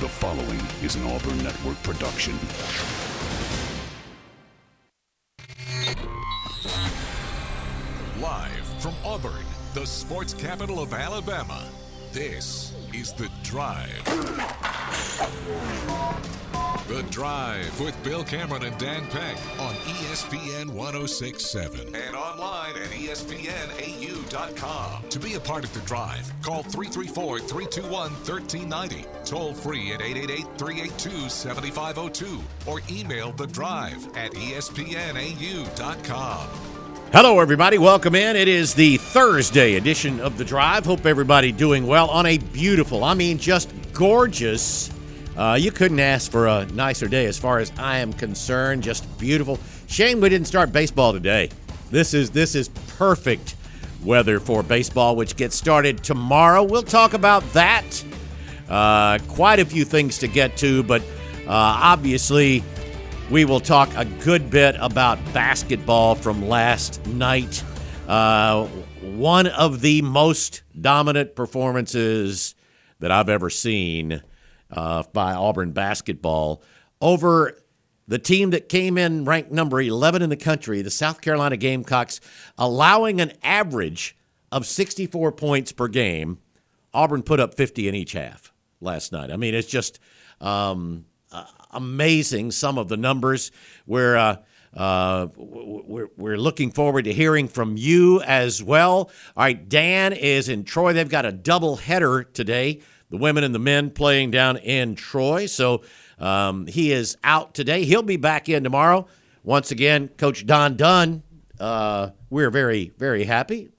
The following is an Auburn Network production. Live from Auburn, the sports capital of Alabama, this is The Drive. The Drive with Bill Cameron and Dan Peck on ESPN 1067 and online at ESPNAU.com. To be a part of The Drive, call 334 321 1390, toll free at 888 382 7502, or email The Drive at ESPNAU.com. Hello, everybody. Welcome in. It is the Thursday edition of The Drive. Hope everybody doing well on a beautiful, I mean, just gorgeous. Uh, you couldn't ask for a nicer day as far as I am concerned. Just beautiful. Shame we didn't start baseball today. This is this is perfect weather for baseball, which gets started tomorrow. We'll talk about that. Uh, quite a few things to get to, but uh, obviously we will talk a good bit about basketball from last night. Uh, one of the most dominant performances that I've ever seen uh, by Auburn basketball over the team that came in ranked number 11 in the country, the South Carolina Gamecocks, allowing an average of 64 points per game. Auburn put up 50 in each half last night. I mean, it's just um, uh, amazing some of the numbers. We're, uh, uh, we're, we're looking forward to hearing from you as well. All right, Dan is in Troy. They've got a double header today. The women and the men playing down in Troy. So um, he is out today. He'll be back in tomorrow. Once again, Coach Don Dunn. Uh, we're very, very happy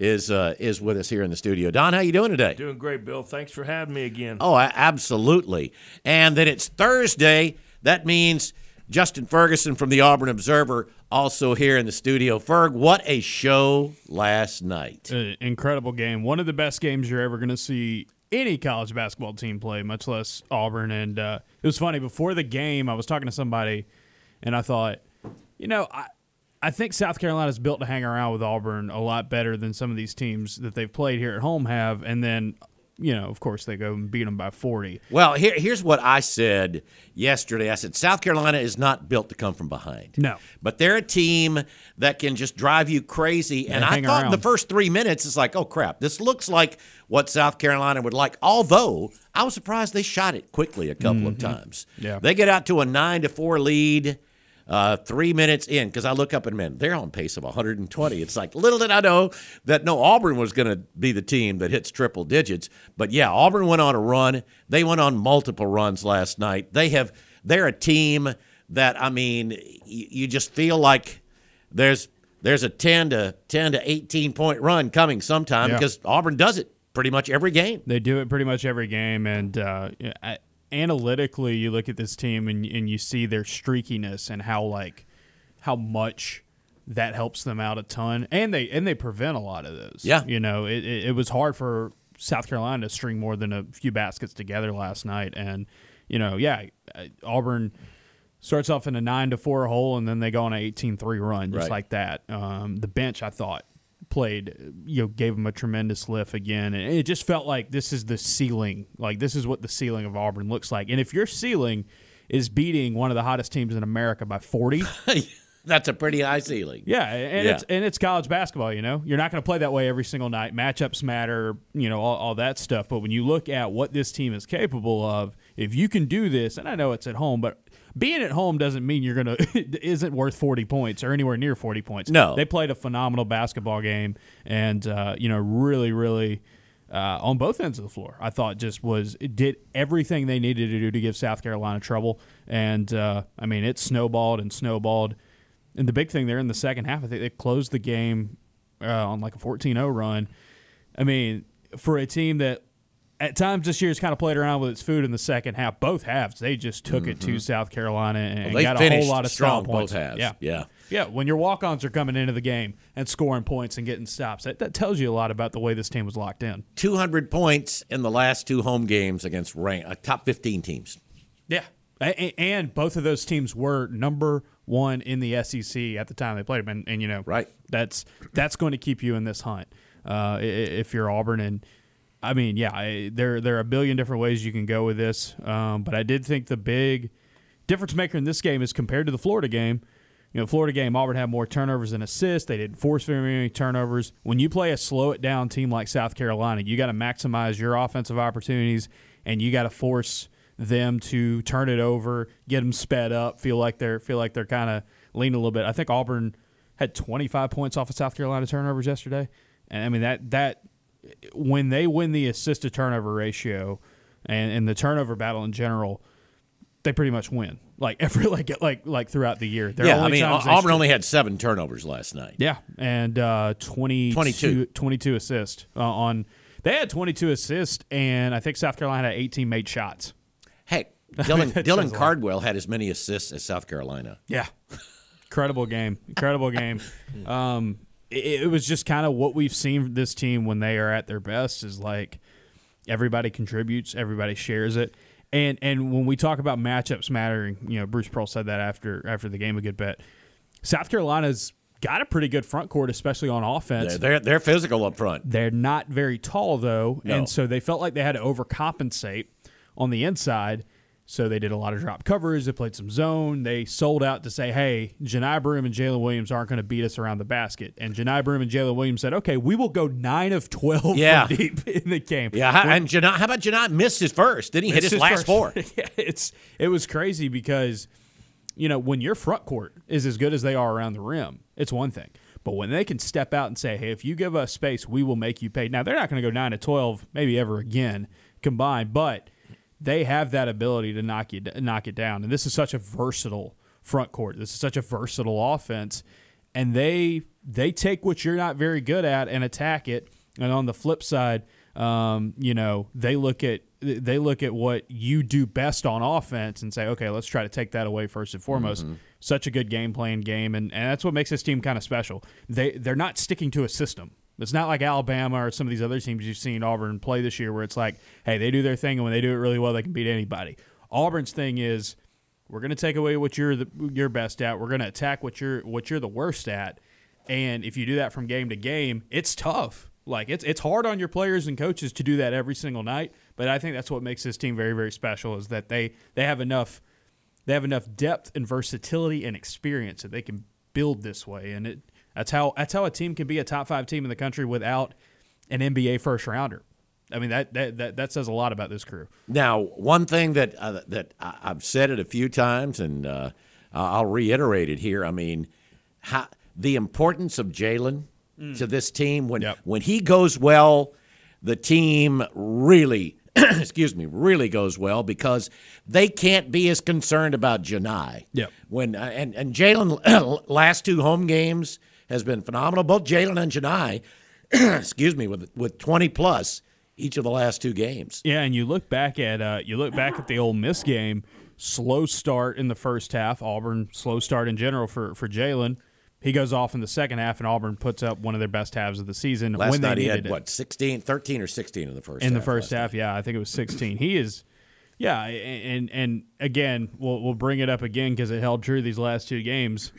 is uh, is with us here in the studio. Don, how you doing today? Doing great, Bill. Thanks for having me again. Oh, a- absolutely. And then it's Thursday. That means Justin Ferguson from the Auburn Observer also here in the studio. Ferg, what a show last night. Uh, incredible game. One of the best games you're ever going to see any college basketball team play, much less Auburn. And uh, it was funny. Before the game, I was talking to somebody, and I thought, you know, I, I think South Carolina's built to hang around with Auburn a lot better than some of these teams that they've played here at home have. And then, you know, of course, they go and beat them by 40. Well, here, here's what I said yesterday. I said South Carolina is not built to come from behind. No. But they're a team that can just drive you crazy. and I thought in the first three minutes, it's like, oh, crap, this looks like what South Carolina would like. Although I was surprised they shot it quickly a couple of mm-hmm. times. Yeah. They get out to a 9 to 4 lead. Uh, three minutes in, because I look up and man, they're on pace of 120. It's like little did I know that no Auburn was going to be the team that hits triple digits. But yeah, Auburn went on a run. They went on multiple runs last night. They have they're a team that I mean, you, you just feel like there's there's a 10 to 10 to 18 point run coming sometime Yeah. because Auburn does it pretty much every game. They do it pretty much every game, and uh, I- analytically, you look at this team and and you see their streakiness and how like how much that helps them out a ton, and they and they prevent a lot of those. Yeah. you know, it, it, it was hard for South Carolina to string more than a few baskets together last night, and you know, yeah, Auburn starts off in a nine to four hole, and then they go on an 18-3 run just Right. like that. Um, the bench, I thought, played, you know, gave them a tremendous lift again, and it just felt like this is the ceiling. Like this is what the ceiling of Auburn looks like. And if your ceiling is beating one of the hottest teams in America by 40, That's a pretty high ceiling. yeah, and Yeah. it's and it's college basketball. You know, you're not going to play that way every single night. Matchups matter, you know, all, all that stuff. But when you look at what this team is capable of, if you can do this, and I know it's at home, but being at home doesn't mean you're gonna isn't worth 40 points or anywhere near 40 points. No. they played a phenomenal basketball game, and uh, you know, really, really. Uh, on both ends of the floor, I thought just was it did everything they needed to do to give South Carolina trouble, and uh, I mean it snowballed and snowballed. And the big thing there in the second half, I think they closed the game uh, on like a 14-0 run. I mean, for a team that at times this year has kind of played around with its food in the second half, both halves they just took it to South Carolina and Mm-hmm. Got a whole lot of strong points. both halves. Yeah, Yeah. yeah. When your walk-ons are coming into the game and scoring points and getting stops, that, that tells you a lot about the way this team was locked in. 200 points in the last two home games against rank, uh, top 15 teams. Yeah. And both of those teams were number one in the SEC at the time they played them, and, and you know, Right. That's that's going to keep you in this hunt uh, if you're Auburn. And I mean, yeah, I, there there are a billion different ways you can go with this, um, but I did think the big difference maker in this game is compared to the Florida game. You know, Florida game, Auburn had more turnovers than assists. They didn't force very many turnovers. When you play a slow it down team like South Carolina, you got to maximize your offensive opportunities and you got to force them to turn it over, get them sped up, feel like they're feel like they're kind of leaning a little bit. I think Auburn had 25 points off of South Carolina turnovers yesterday, and I mean that that when they win the assist to turnover ratio and, and the turnover battle in general, they pretty much win. Like every like like like throughout the year. There are yeah, I mean, Auburn only had seven turnovers last night. yeah, and uh, 22, 22. 22 assists uh, on. They had 22 assists, and I think South Carolina had 18 made shots. Hey, Dylan, Dylan. Cardwell had as many assists as South Carolina. Yeah. Incredible game. Incredible game. Um, it, it was just kind of what we've seen from this team when they are at their best is like everybody contributes, everybody shares it. And and when we talk about matchups mattering, you know, Bruce Pearl said that after after the game a good bit. South Carolina's got a pretty good front court, especially on offense. They're, they're, they're physical up front. They're not very tall though, No. and so they felt like they had to overcompensate on the inside. So they did a lot of drop coverage. They played some zone. They sold out to say, "Hey, Johni Broome and Jaylin Williams aren't going to beat us around the basket." And Johni Broome and Jaylin Williams said, "Okay, we will go nine of twelve Yeah. deep in the game." Yeah, how, and Johni, how about Johni missed his first? Didn't he hit his, his last first- four? yeah, it's it was crazy because you know when your front court is as good as they are around the rim, it's one thing. But when they can step out and say, "Hey, if you give us space, we will make you pay." Now they're not going to go nine to twelve, maybe ever again combined, but they have that ability to knock you knock it down. And this is such a versatile front court. This is such a versatile offense, and they they take what you're not very good at and attack it. And on the flip side, um, you know they look at they look at what you do best on offense and say, okay, let's try to take that away first and foremost. Such a good game playing game, and, and that's what makes this team kind of special. They they're not sticking to a system. It's not like Alabama or some of these other teams you've seen Auburn play this year, where it's like, hey, they do their thing, and when they do it really well, they can beat anybody. Auburn's thing is, we're going to take away what you're the, best at. We're going to attack what you're what you're the worst at. And if you do that from game to game, it's tough. Like it's it's hard on your players and coaches to do that every single night. But I think that's what makes this team very very special is that they they have enough they have enough depth and versatility and experience that they can build this way. And it that's how that's how a team can be a top five team in the country without an NBA first rounder. I mean that that that, that says a lot about this crew. Now, one thing that uh, that I've said it a few times, and uh, I'll reiterate it here. I mean, how, the importance of Jaylin to this team when Yep. when he goes well, the team really, excuse me, really goes well because they can't be as concerned about Johni. Yep. When uh, and and Jaylin last two home games has been phenomenal. Both Jaylin and Johni, excuse me, with with twenty plus each of the last two games. Yeah, and you look back at uh, you look back at the Ole Miss game. Slow start in the first half. Auburn slow start in general for for Jaylin. He goes off in the second half, and Auburn puts up one of their best halves of the season Last when they night he had it. what 16, 13 or sixteen in the first in the half first last half. Yeah, I think it was 16. he is, yeah, and and again, we'll we'll bring it up again because it held true these last two games.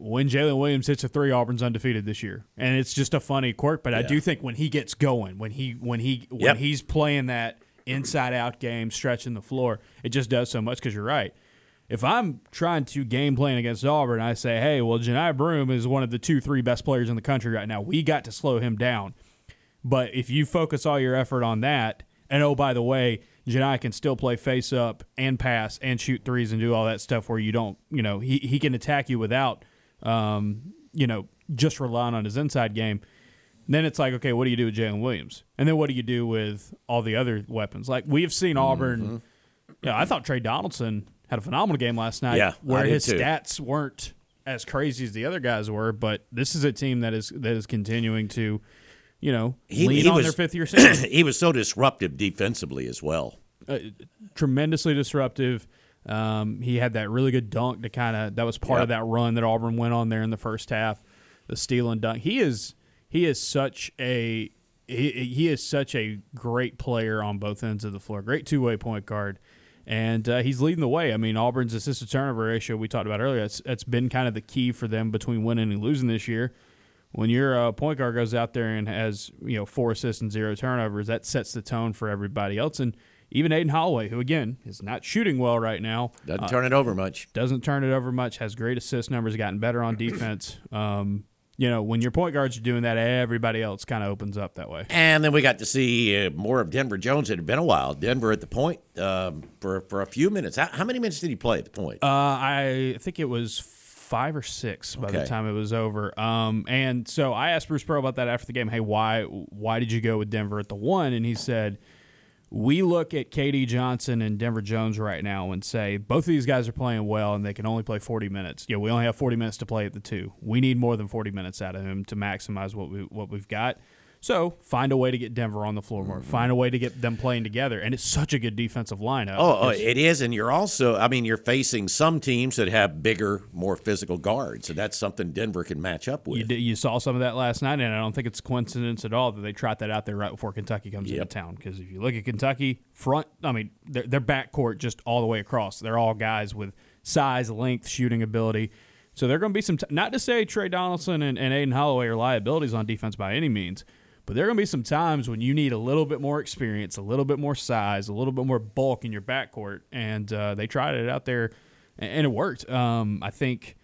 When Jaylin Williams hits a three, Auburn's undefeated this year, and it's just a funny quirk. But I do think when he gets going, when he when he when Yep. he's playing that inside out game, stretching the floor, it just does so much. Because you're right. If I'm trying to game plan against Auburn, I say, hey, well, Johni Broome is one of the two, three best players in the country right now. We got to slow him down. But if you focus all your effort on that, and oh, by the way, Johni can still play face up and pass and shoot threes and do all that stuff where you don't, you know, he, he can attack you without, um, you know, just relying on his inside game. Then it's like, okay, what do you do with Jaylin Williams? And then what do you do with all the other weapons? Like we've seen Auburn. Yeah, I thought Tre Donaldson had a phenomenal game last night. Yeah, where his too. stats weren't as crazy as the other guys were, but this is a team that is that is continuing to, you know, lean on their fifth year he was so disruptive defensively as well. tremendously disruptive. Um, he had that really good dunk to kind of that was part of that run that Auburn went on there in the first half. The steal and dunk. He is he is such a he, he is such a great player on both ends of the floor. Great two way point guard. And uh, he's leading the way. I mean, Auburn's assist turnover ratio we talked about earlier. That's that's been kind of the key for them between winning and losing this year. when your uh, point guard goes out there and has you know four assists and zero turnovers, that sets the tone for everybody else. And even Aden Holloway, who again is not shooting well right now, Doesn't uh, turn it over much. doesn't turn it over much, has great assist numbers, gotten better on defense. Um, you know, when your point guards are doing that, everybody else kind of opens up that way. And then we got to see uh, more of Denver Jones. It had been a while. Denver at the point um, for for a few minutes. How, how many minutes did he play at the point? Uh, I think it was five or six by the time it was over. Um, and so I asked Bruce Pearl about that after the game. Hey, why why did you go with Denver at the one? And he said, we look at KD Johnson and Denver Jones right now and say both of these guys are playing well and they can only play 40 minutes. Yeah, we only have 40 minutes to play at the two. We need more than 40 minutes out of him to maximize what we what we've got. So find a way to get Denver on the floor more. Mm-hmm. Find a way to get them playing together. And it's such a good defensive lineup. Oh, oh, It's- it is, and you're also. I mean, you're facing some teams that have bigger, more physical guards, and that's something Denver can match up with. You, did, you saw some of that last night, and I don't think it's a coincidence at all that they trot that out there right before Kentucky comes into town. Because if you look at Kentucky front, I mean, their, their backcourt just all the way across. They're all guys with size, length, shooting ability. So they're going to be some. T- not to say Tre Donaldson and, and Aden Holloway are liabilities on defense by any means, but there are going to be some times when you need a little bit more experience, a little bit more size, a little bit more bulk in your backcourt, and uh, they tried it out there, and, it worked. Um, I think.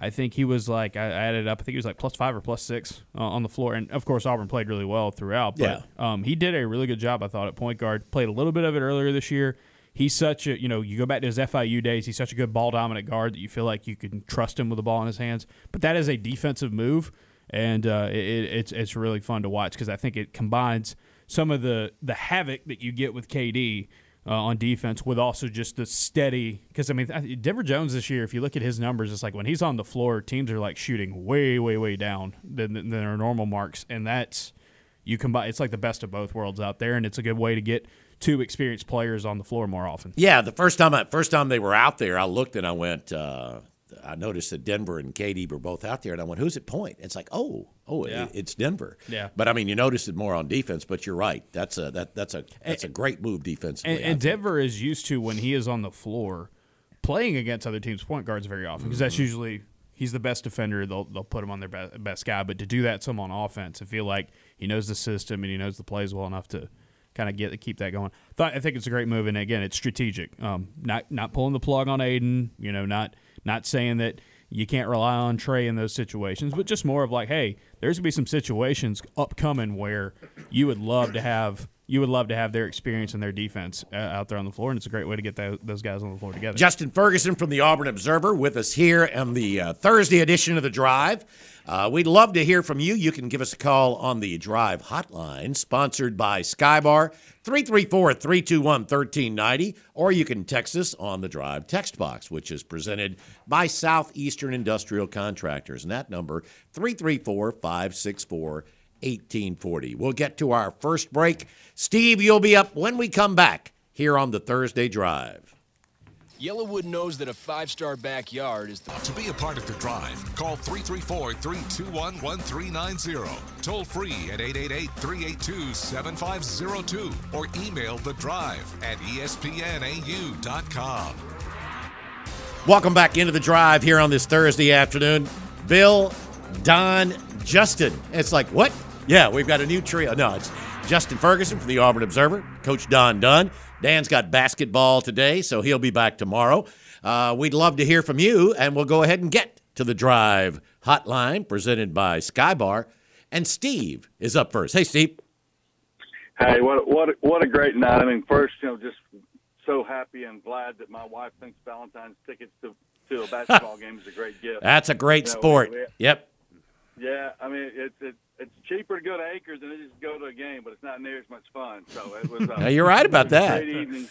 I think he was like I added up. I think he was like plus five or plus six uh, on the floor, and of course Auburn played really well throughout. But um, he did a really good job, I thought, at point guard. Played a little bit of it earlier this year. He's such a you know you go back to his FIU days. He's such a good ball dominant guard that you feel like you can trust him with the ball in his hands. But that is a defensive move, and uh, it, it- it's it's really fun to watch because I think it combines some of the the havoc that you get with KD uh, on defense with also just the steady. Because I mean, Denver Jones this year, if you look at his numbers, it's like when he's on the floor, teams are like shooting way, way, way down than, than their normal marks, and that's you combine. It's like the best of both worlds out there, and it's a good way to get two experienced players on the floor more often. Yeah, the first time I, first time they were out there, I looked and I went. Uh, I noticed that Denver and KD were both out there, and I went, "Who's at point?" It's like, "Oh, oh, Yeah. it, it's Denver." Yeah. but I mean, you noticed it more on defense. But you're right. That's a that that's a that's a great move defensively. And, and. Denver is used to when he is on the floor playing against other teams' point guards very often because that's usually he's the best defender. They'll they'll put him on their best, best guy. But to do that some on offense, I feel like he knows the system and he knows the plays well enough to kind of get to keep that going. Thought I think it's a great move, and again, it's strategic. Um, not not pulling the plug on Aden. You know, not not saying that. You can't rely on Tre in those situations, but just more of like, hey, there's gonna be some situations upcoming where you would love to have you would love to have their experience and their defense uh, out there on the floor, and it's a great way to get tho- those guys on the floor together. Justin Ferguson from the Auburn Observer with us here on the uh, Thursday edition of the Drive. Uh, we'd love to hear from you. You can give us a call on the Drive hotline, sponsored by Skybar, 334 321 1390, or you can text us on the Drive text box, which is presented by Southeastern Industrial Contractors. And that number, 334 564 1840. We'll get to our first break. Steve, you'll be up when we come back here on the Thursday Drive. Yellowwood knows that a five star backyard is the To be a part of the drive, call 334 321 1390. Toll free at 888 382 7502 or email the drive at espnau.com. Welcome back into the drive here on this Thursday afternoon. Bill, Don, Justin. It's like, what? Yeah, we've got a new trio. No, it's Justin Ferguson from the Auburn Observer, Coach Don Dunn. Dan's got basketball today, so he'll be back tomorrow. Uh, we'd love to hear from you, and we'll go ahead and get to the drive hotline presented by Skybar. And Steve is up first. Hey, Steve. Hey, what what what a great night! I mean, first, you know, just so happy and glad that my wife thinks Valentine's tickets to to a basketball game is a great gift. That's a great You know, sport. we- Yep. Yeah, I mean, it's it, it's cheaper to go to Acres than it is to go to a game, but it's not near as much fun. So it was. Uh, you're right about it was a that. Great.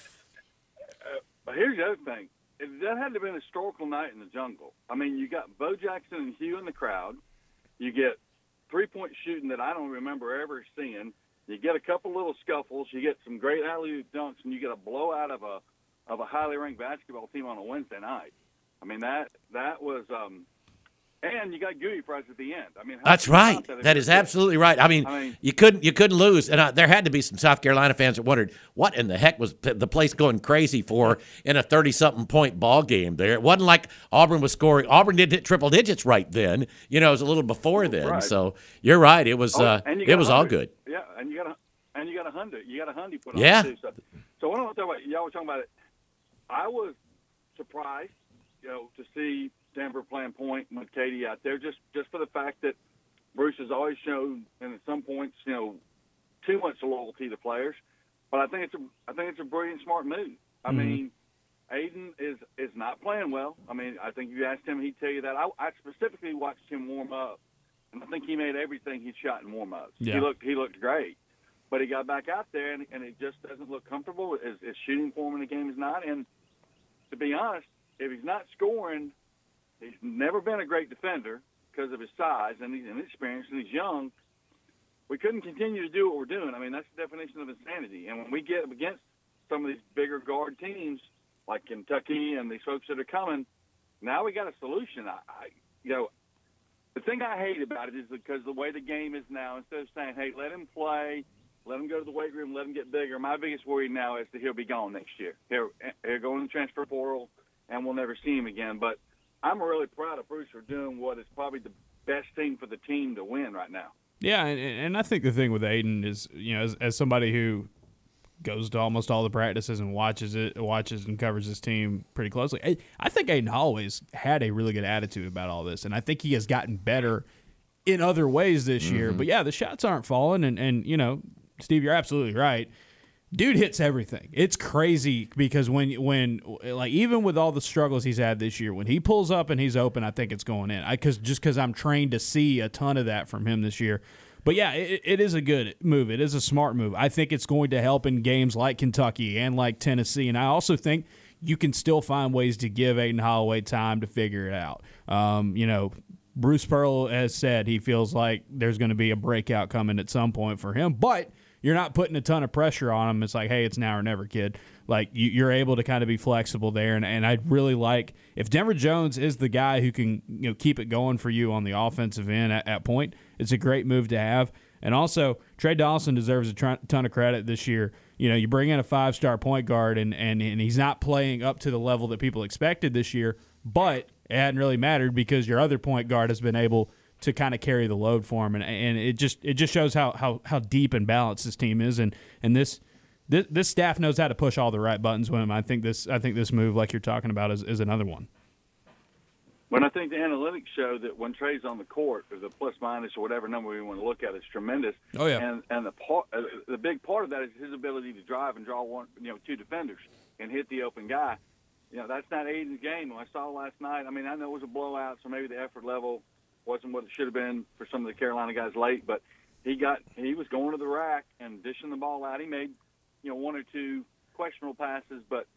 Uh, but here's the other thing: It- that had to be a historical night in the jungle. I mean, you got Bo Jackson and Hugh in the crowd. You get three point shooting that I don't remember ever seeing. You get a couple little scuffles. You get some great alley oop dunks, and you get a blowout of a of a highly ranked basketball team on a Wednesday night. I mean that that was um, and you got Gooey Fries at the end. I mean, how That's right. That you're good? absolutely right. I mean, I mean- you couldn't you couldn't lose, and uh, there had to be some South Carolina fans that wondered what in the heck was p- the place going crazy for in a thirty-something point ball game. There, it wasn't like Auburn was scoring. Auburn did hit triple digits right then. You know, it was a little before then. Right. So you're right. It was Oh, uh, it was all good. Yeah, and you got a and you got a hundred. You got a hundred put Yeah. on too. So, so what I want to talk about, y'all were talking about it. I was surprised, you know, to see Denver playing point with KD out there, just just for the fact that Bruce has always shown, and at some points, you know, too much loyalty to players. But I think it's a I think it's a brilliant, smart move. I mm-hmm. mean, Aden is is not playing well. I mean, I think you asked him, he'd tell you that. I, I specifically watched him warm up, and I think he made everything he shot in warm ups. Yeah. He looked he looked great, but he got back out there, and, and it just doesn't look comfortable. His, his shooting form in the game is not. And to be honest, if he's not scoring, he's never been a great defender because of his size and he's inexperienced and he's young. We couldn't continue to do what we're doing. I mean, that's the definition of insanity. And when we get up against some of these bigger guard teams like Kentucky and these folks that are coming, now we got a solution. I, I you know, the thing I hate about it is because the way the game is now, instead of saying, "Hey, let him play, let him go to the weight room, let him get bigger," my biggest worry now is that he'll be gone next year. He'll, he'll go in the transfer portal, and we'll never see him again. But I'm really proud of Bruce for doing what is probably the best thing for the team to win right now. Yeah, and, and I think the thing with Aden is, you know, as, as somebody who goes to almost all the practices and watches it, watches and covers this team pretty closely, I, I think Aden Holloway's had a really good attitude about all this, and I think he has gotten better in other ways this year. Mm-hmm. But yeah, the shots aren't falling, and and you know, Steve, you're absolutely right. Dude hits everything. It's crazy because when when like even with all the struggles he's had this year, when he pulls up and he's open, I think it's going in. I cause just because I'm trained to see a ton of that from him this year. But yeah, it, it is a good move. It is a smart move. I think it's going to help in games like Kentucky and like Tennessee. And I also think you can still find ways to give Aden Holloway time to figure it out. Um, you know, Bruce Pearl has said he feels like there's going to be a breakout coming at some point for him, but you're not putting a ton of pressure on them. It's like, hey, it's now or never, kid. Like you, you're able to kind of be flexible there, and, and I'd really like if Denver Jones is the guy who can you know keep it going for you on the offensive end at, at point. It's a great move to have, and also Trey Dawson deserves a ton of credit this year. You know, you bring in a five star point guard, and, and and he's not playing up to the level that people expected this year, but it hadn't really mattered because your other point guard has been able to kind of carry the load for him, and and it just it just shows how how, how deep and balanced this team is, and and this. This, this staff knows how to push all the right buttons with him. I think this I think this move, like you're talking about, is, is another one. When I think the analytics show that when Tre's on the court, or the plus minus or whatever number we want to look at is tremendous. Oh, yeah. And and the part, uh, the big part of that is his ability to drive and draw one, you know, two defenders and hit the open guy. You know, that's not Aden's game. When I saw last night, I mean, I know it was a blowout, so maybe the effort level wasn't what it should have been for some of the Carolina guys late, but he got he was going to the rack and dishing the ball out. He made, you know, one or two questionable passes, but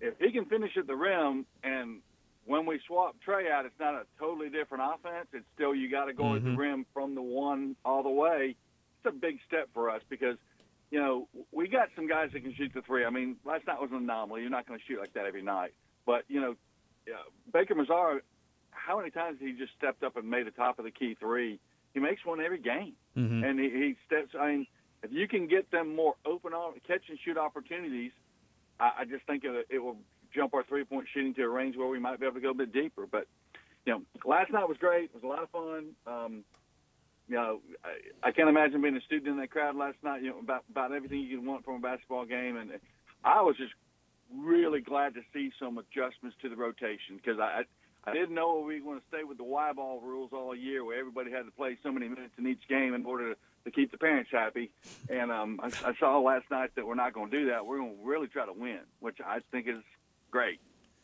if he can finish at the rim and when we swap Trey out, it's not a totally different offense. It's still you got to go at the mm-hmm. rim from the one all the way. It's a big step for us because you know we got some guys that can shoot the three. I mean, last night was an anomaly. You're not going to shoot like that every night, but you know yeah, Baker Mazara. How many times he just stepped up and made a top of the key three? He makes one every game, and he, he steps. I mean, if you can get them more open on catch and shoot opportunities, I, I just think it, it will jump our three point shooting to a range where we might be able to go a bit deeper. But you know, last night was great. It was a lot of fun. Um, you know, I, I can't imagine being a student in that crowd last night. You know, about about everything you can want from a basketball game, and I was just really glad to see some adjustments to the rotation because I. I didn't know we were going to stay with the Y ball rules all year, where everybody had to play so many minutes in each game in order to, to keep the parents happy. And um, I, I saw last night that we're not going to do that. We're going to really try to win, which I think is great.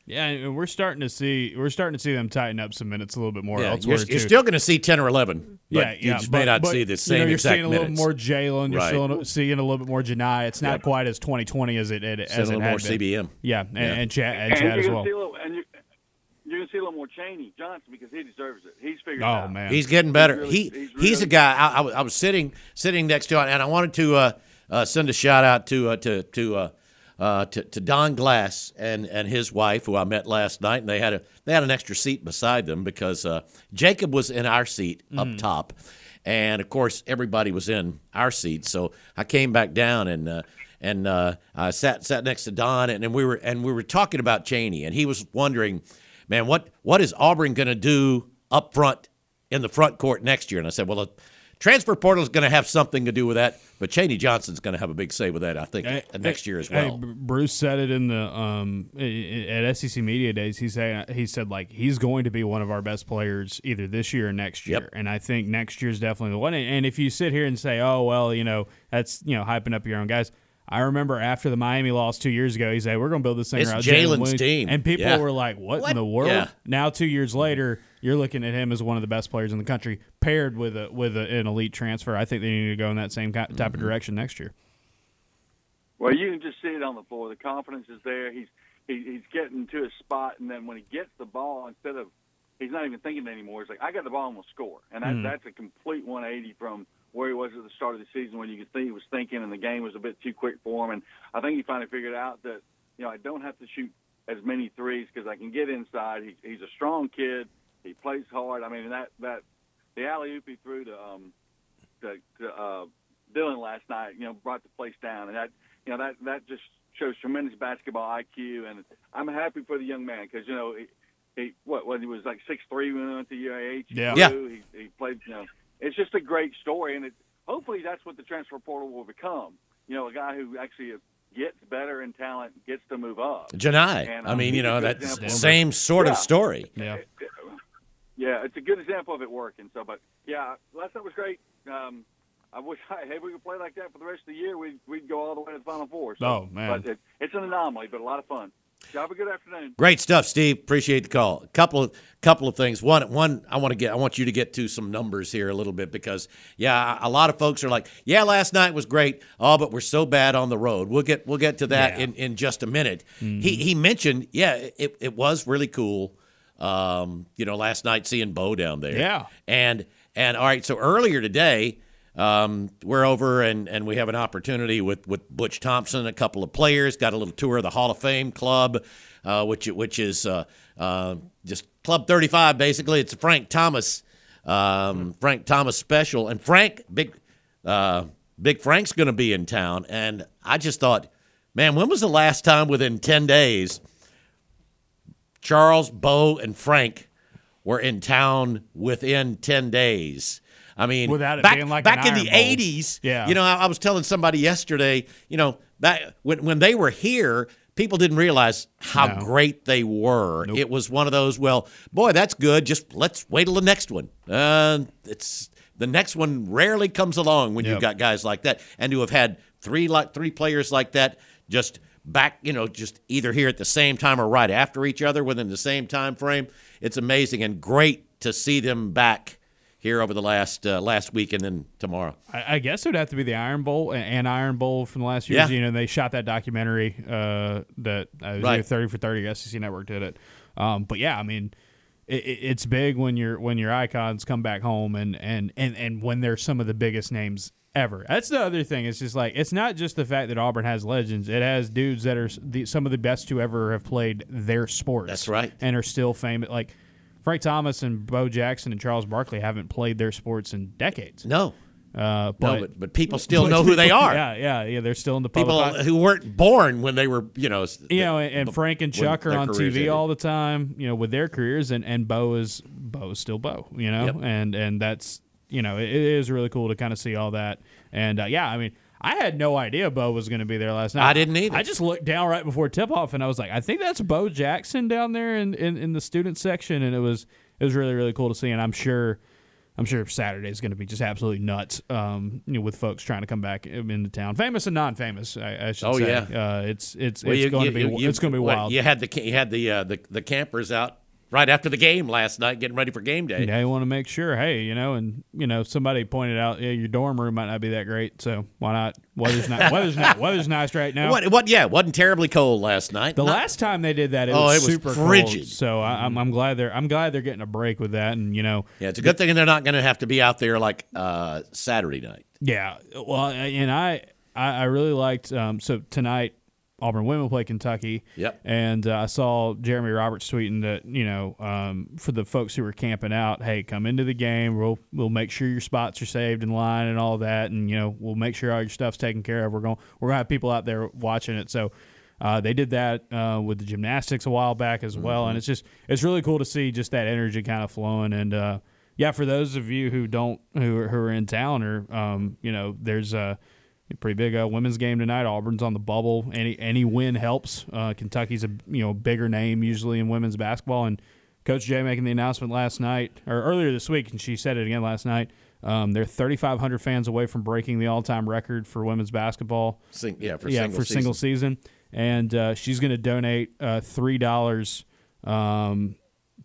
Yeah, and we're starting to see we're starting to see them tighten up some minutes a little bit more Yeah, elsewhere you're, too. you're still going to see ten or eleven. But yeah, you yeah, just but, may not but, see the you same know, you're exact seeing a little minutes. more Jaylin. You're Right. still seeing a little bit more Johni. It's not Yeah. quite as 2020 as it, it See a as it little had more been. CBM. Yeah, and, Yeah. and Chad, and And Chad you're as well. see a little, and you, you're going to see a little more Chaney Johnson because he deserves it. He's figured it Oh out. man, He's getting better. really- he he's he's, a guy. I, I, was- I was sitting sitting next to him, and I wanted to uh, uh, send a shout out to uh, to to uh, uh, to, to Don Glass and, and his wife, who I met last night, and they had a they had an extra seat beside them because uh, Jacob was in our seat up top, and of course everybody was in our seat. So I came back down and uh, and uh, I sat sat next to Don, and, and we were and we were talking about Chaney, and he was wondering, man, what what is Auburn going to do up front in the front court next year? And I said, well. The, Transfer portal is going to have something to do with that, but Chaney Johnson's going to have a big say with that, I think, Hey, next year as well. Bruce said it in the um at SEC Media Days. He said he said like he's going to be one of our best players either this year or next year, Yep. and I think next year's definitely the one. And if you sit here and say, oh well, you know that's you know hyping up your own guys. I remember after the Miami loss two years ago, he said, "We're going to build this thing It's around Jaylin's Jaylin team. and people Yeah. were like, "What, What? in the world?" Yeah. Now, two years later, you're looking at him as one of the best players in the country, paired with a with a, an elite transfer. I think they need to go in that same type Mm-hmm. of direction next year. Well, you can just see it on the floor. The confidence is there. He's he, he's getting to a spot, and then when he gets the ball, instead of he's not even thinking anymore. He's like, I got the ball, I'm gonna score, and that, that's a complete 180 from where he was at the start of the season when you could see he was thinking, and the game was a bit too quick for him. And I think he finally figured out that you know I don't have to shoot as many threes because I can get inside. He, he's a strong kid. He plays hard. I mean that that the alley oop he threw to um to, to uh, Dylan last night, you know, brought the place down, and that you know that that just shows tremendous basketball IQ, and I'm happy for the young man because you know he, he what when he was like six three when he went to UAH, he Yeah. Yeah. He, he played, you know, it's just a great story, and it hopefully that's what the transfer portal will become. You know, a guy who actually gets better in talent, gets to move up. Johni. And, I um, mean, you know, that that's example the of- same sort of Yeah. story. Yeah. Yeah, it's a good example of it working. So, but yeah, last night was great. Um, I wish I, hey, we could play like that for the rest of the year. We'd, we'd go all the way to the Final Four. So, Oh, man. But it, it's an anomaly, but a lot of fun. So have a good afternoon. Great stuff, Steve. Appreciate the call. A couple of couple of things. One, one, I want to get, I want you to get to some numbers here a little bit because, yeah, a lot of folks are like, yeah, last night was great. Oh, but we're so bad on the road. We'll get, we'll get to that Yeah. in, in just a minute. He he mentioned, yeah, it, it was really cool. Um, you know, last night seeing Bo down there. Yeah. And and all right, so earlier today, um, we're over and, and we have an opportunity with, with Butch Thompson, a couple of players, got a little tour of the Hall of Fame Club, uh, which which is uh, uh, just Club 35 basically. It's a Frank Thomas um, Frank Thomas special, and Frank big uh, Big Frank's going to be in town, and I just thought, man, when was the last time within 10 days Charles, Bo, and Frank were in town within 10 days. I mean, Without it back, being like back in the Bowl. 80s, Yeah. you know, I, I was telling somebody yesterday, you know, back when, when they were here, people didn't realize how No. great they were. It was one of those, well, boy, that's good. Just let's wait till the next one. Uh, it's the next one rarely comes along when Yep. you've got guys like that, and to have had three like three players like that just back, you know, just either here at the same time or right after each other within the same time frame. It's amazing and great to see them back here over the last uh, last week and then tomorrow. I, I guess it would have to be the Iron Bowl and Iron Bowl from the last years. Yeah. You know, they shot that documentary uh, that uh, Right. thirty for thirty. SEC Network did it. Um, but yeah, I mean, it, it- it's big when your when your icons come back home and and and and when they're some of the biggest names ever. That's the other thing. It's just like it's not just the fact that Auburn has legends. It has dudes that are the, some of the best to ever have played their sports. That's right. and are still famous. Like Frank Thomas and Bo Jackson and Charles Barkley haven't played their sports in decades. No, Uh, no, but, but, but people still but know who they are. Yeah, yeah, yeah. They're still in the public. People eye. who weren't born when they were, you know, you know, and, and Frank and Chuck are on TV ended. all the time. You know, with their careers, and and Bo is Bo is still Bo. You know, Yep. and and that's you know, it, it is really cool to kind of see all that. And uh, yeah, I mean. I had no idea Bo was going to be there last night. I didn't either. I just looked down right before tip off, and I was like, I think that's Bo Jackson down there in, in, in the student section, and it was it was really really cool to see. And I'm sure I'm sure Saturday is going to be just absolutely nuts. Um, you know, with folks trying to come back into town, famous and non-famous, I, I should Oh, say. yeah. uh, it's it's Well, it's you- going you- to be you- it's going to be what, wild. You had the you had the uh, the the campers out right after the game last night, getting ready for game day. Yeah, you want to make sure, hey, you know, and you know, somebody pointed out, yeah, your dorm room might not be that great, so why not? Weather's not, weather's not, weather's nice right now. What? What? Yeah, wasn't terribly cold last night. The Not- last time they did that, it Oh, was it was super frigid. cold. So I, I'm, I'm glad they're, I'm glad they're getting a break with that, and you know, Yeah, it's a good thing they're not going to have to be out there like uh, Saturday night. Yeah, well, and I I, I really liked um, so tonight Auburn women play Kentucky. Yep. And uh, I saw Jeremy Roberts tweeting that you know um, for the folks who were camping out, hey, come into the game. We'll we'll make sure your spots are saved in line and all that, and you know we'll make sure all your stuff's taken care of. We're going we're gonna have people out there watching it. So. Uh, they did that uh, with the gymnastics a while back as well, and it's just it's really cool to see just that energy kind of flowing. And uh, yeah, for those of you who don't who are, who are in town, or um, you know, there's a pretty big uh, women's game tonight. Auburn's on the bubble. Any any win helps. Uh, Kentucky's a you know bigger name usually in women's basketball, and Coach Jay making the announcement last night or earlier this week, and she said it again last night. Um, they're 3,500 fans away from breaking the all-time record for women's basketball. Sing, yeah, for yeah, single for season. single season, and uh, she's going to donate uh, three dollars um,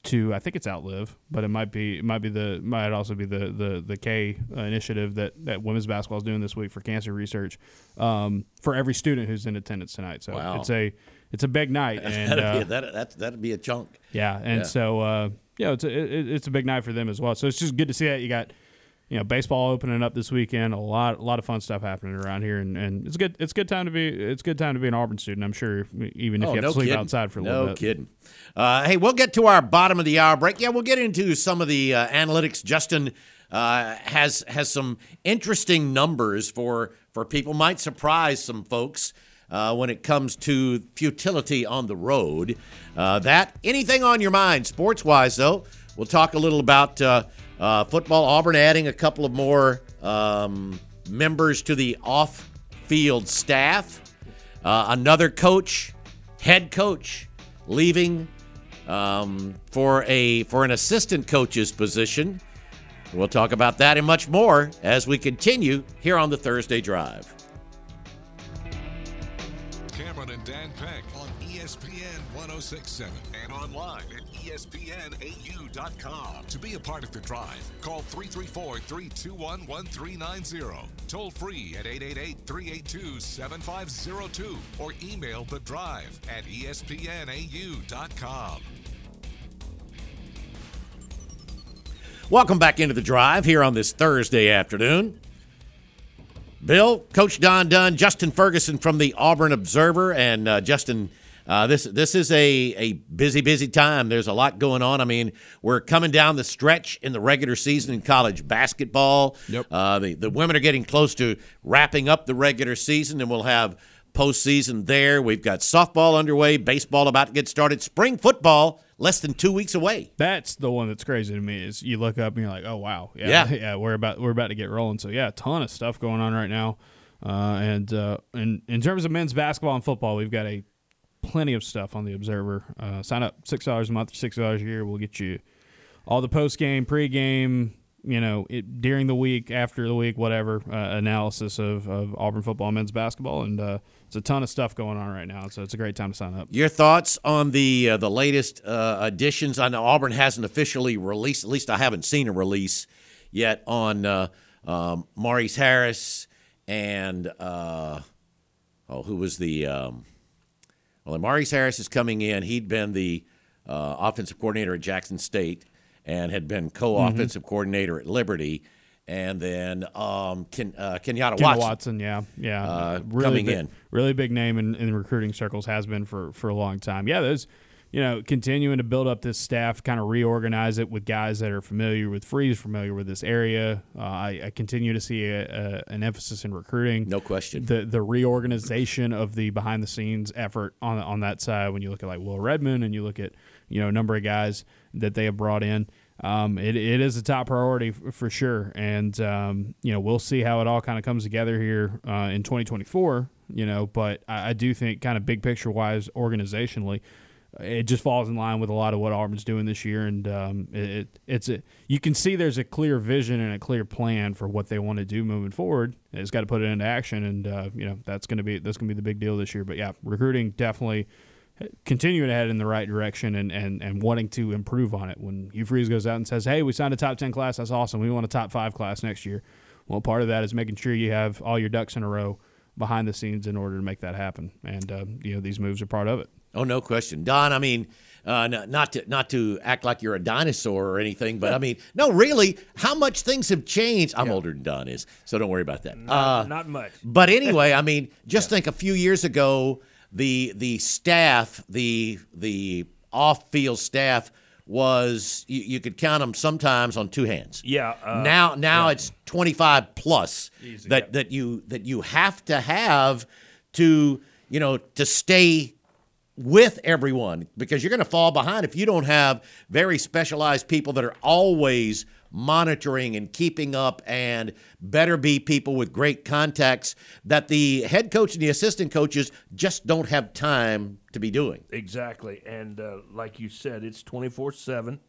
to I think it's Outlive, but it might be it might be the might also be the the the K uh, initiative that that women's basketball is doing this week for cancer research um, for every student who's in attendance tonight. So Wow. it's a it's a big night, and that'd, uh, be, that, that, that'd be a chunk. yeah, and Yeah. so uh, yeah, it's a it, it's a big night for them as well. So it's just good to see that you got you know baseball opening up this weekend. A lot a lot of fun stuff happening around here, and, and it's good it's good time to be it's good time to be an Auburn student. I'm sure even if Oh, you have no to sleep kidding. outside for a no little bit. No kidding. Uh, hey, we'll get to our bottom of the hour break. Yeah, we'll get into some of the uh, analytics. Justin uh, has has some interesting numbers for for people. Might surprise some folks. Uh, when it comes to futility on the road, uh, that anything on your mind, sports wise, though, we'll talk a little about uh, football. Auburn adding a couple of more um, members to the off field staff. Uh, another coach, head coach, leaving um, for a for an assistant coach's position. We'll talk about that and much more as we continue here on the Thursday Drive. Cameron and Dan Peck ESPN 1067 and online at ESPNAU.com. To be a part of the drive, call 334 321 1390. Toll free at 888 382 7502 or email the drive at ESPNAU.com. Welcome back into the drive here on this Thursday afternoon. Bill, Coach Don Dunn, Justin Ferguson from the Auburn Observer, and uh, Justin. Uh, this this is a, a busy busy time. There's a lot going on. I mean, we're coming down the stretch in the regular season in college basketball. Yep. Uh, the the women are getting close to wrapping up the regular season, and we'll have postseason there. We've got softball underway, baseball about to get started, spring football less than two weeks away. That's the one that's crazy to me is you look up and you're like, oh wow, yeah, Yeah. yeah, we're about we're about to get rolling. So yeah, a ton of stuff going on right now. Uh, and uh, and in terms of men's basketball and football, we've got a plenty of stuff on the Observer. Uh, sign up six dollars a month, six dollars a year. We'll get you all the post game, pre game, you know, it, during the week, after the week, whatever uh, analysis of, of Auburn football, men's basketball, and uh, it's a ton of stuff going on right now. So it's a great time to sign up. Your thoughts on the uh, the latest uh, additions? I know Auburn hasn't officially released. At least I haven't seen a release yet on uh, um, Maurice Harris and uh, oh, who was the um, well? Maurice Harris is coming in. He'd been the uh, offensive coordinator at Jackson State and had been co-offensive coordinator at Liberty. And then um, Ken, uh, Kenyatta Watson. Watson, yeah, yeah, Uh, really coming big, in. really big name in, in recruiting circles has been for for a long time. Yeah, those, you know, continuing to build up this staff, kind of reorganize it with guys that are familiar with Freeze, familiar with this area. Uh, I, I continue to see a, a, an emphasis in recruiting. No question. The the reorganization of the behind the scenes effort on on that side. When you look at like Will Redmond and you look at you know a number of guys that they have brought in. Um, it, it is a top priority f- for sure, and um, you know we'll see how it all kind of comes together here uh, in 2024. You know, but I, I do think kind of big picture wise, organizationally, it just falls in line with a lot of what Auburn's doing this year, and um, it, it it's you can see there's a clear vision and a clear plan for what they want to do moving forward. It's got to put it into action, and uh, you know that's going to be that's going to be the big deal this year. But yeah, recruiting definitely continuing to head in the right direction and, and, and wanting to improve on it. When Hugh Freeze goes out and says, "Hey, we signed a top ten class. That's awesome. We want a top five class next year." Well, part of that is making sure you have all your ducks in a row behind the scenes in order to make that happen. And uh, you know these moves are part of it. Oh, no question, Don. I mean, uh, n- not to not to act like you're a dinosaur or anything, but I mean, no, really, how much things have changed. I'm older than Don is, so don't worry about that. Uh, Not much. but anyway, I mean, just think a few years ago, the the staff, the the off field staff was you, you could count them sometimes on two hands. Yeah. Uh, now now yeah. it's 25 plus that that you that you have to have to you know to stay with everyone because you're going to fall behind if you don't have very specialized people that are always monitoring and keeping up and better be people with great contacts that the head coach and the assistant coaches just don't have time to be doing. Exactly. And uh, like you said, it's 24 7.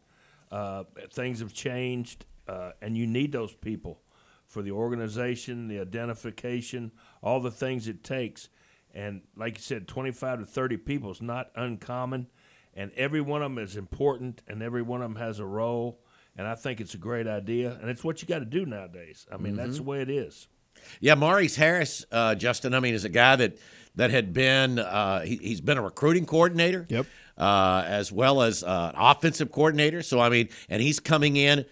Uh, things have changed, uh, and you need those people for the organization, the identification, all the things it takes. And like you said, 25 to 30 people is not uncommon, and every one of them is important, and every one of them has a role. And I think it's a great idea, and it's what you got to do nowadays. I mean, that's the way it is. Yeah, Maurice Harris, uh, Justin. I mean, is a guy that that had been uh, he, he's been a recruiting coordinator. Yep. Uh, as well as uh, an offensive coordinator. So I mean, and he's coming in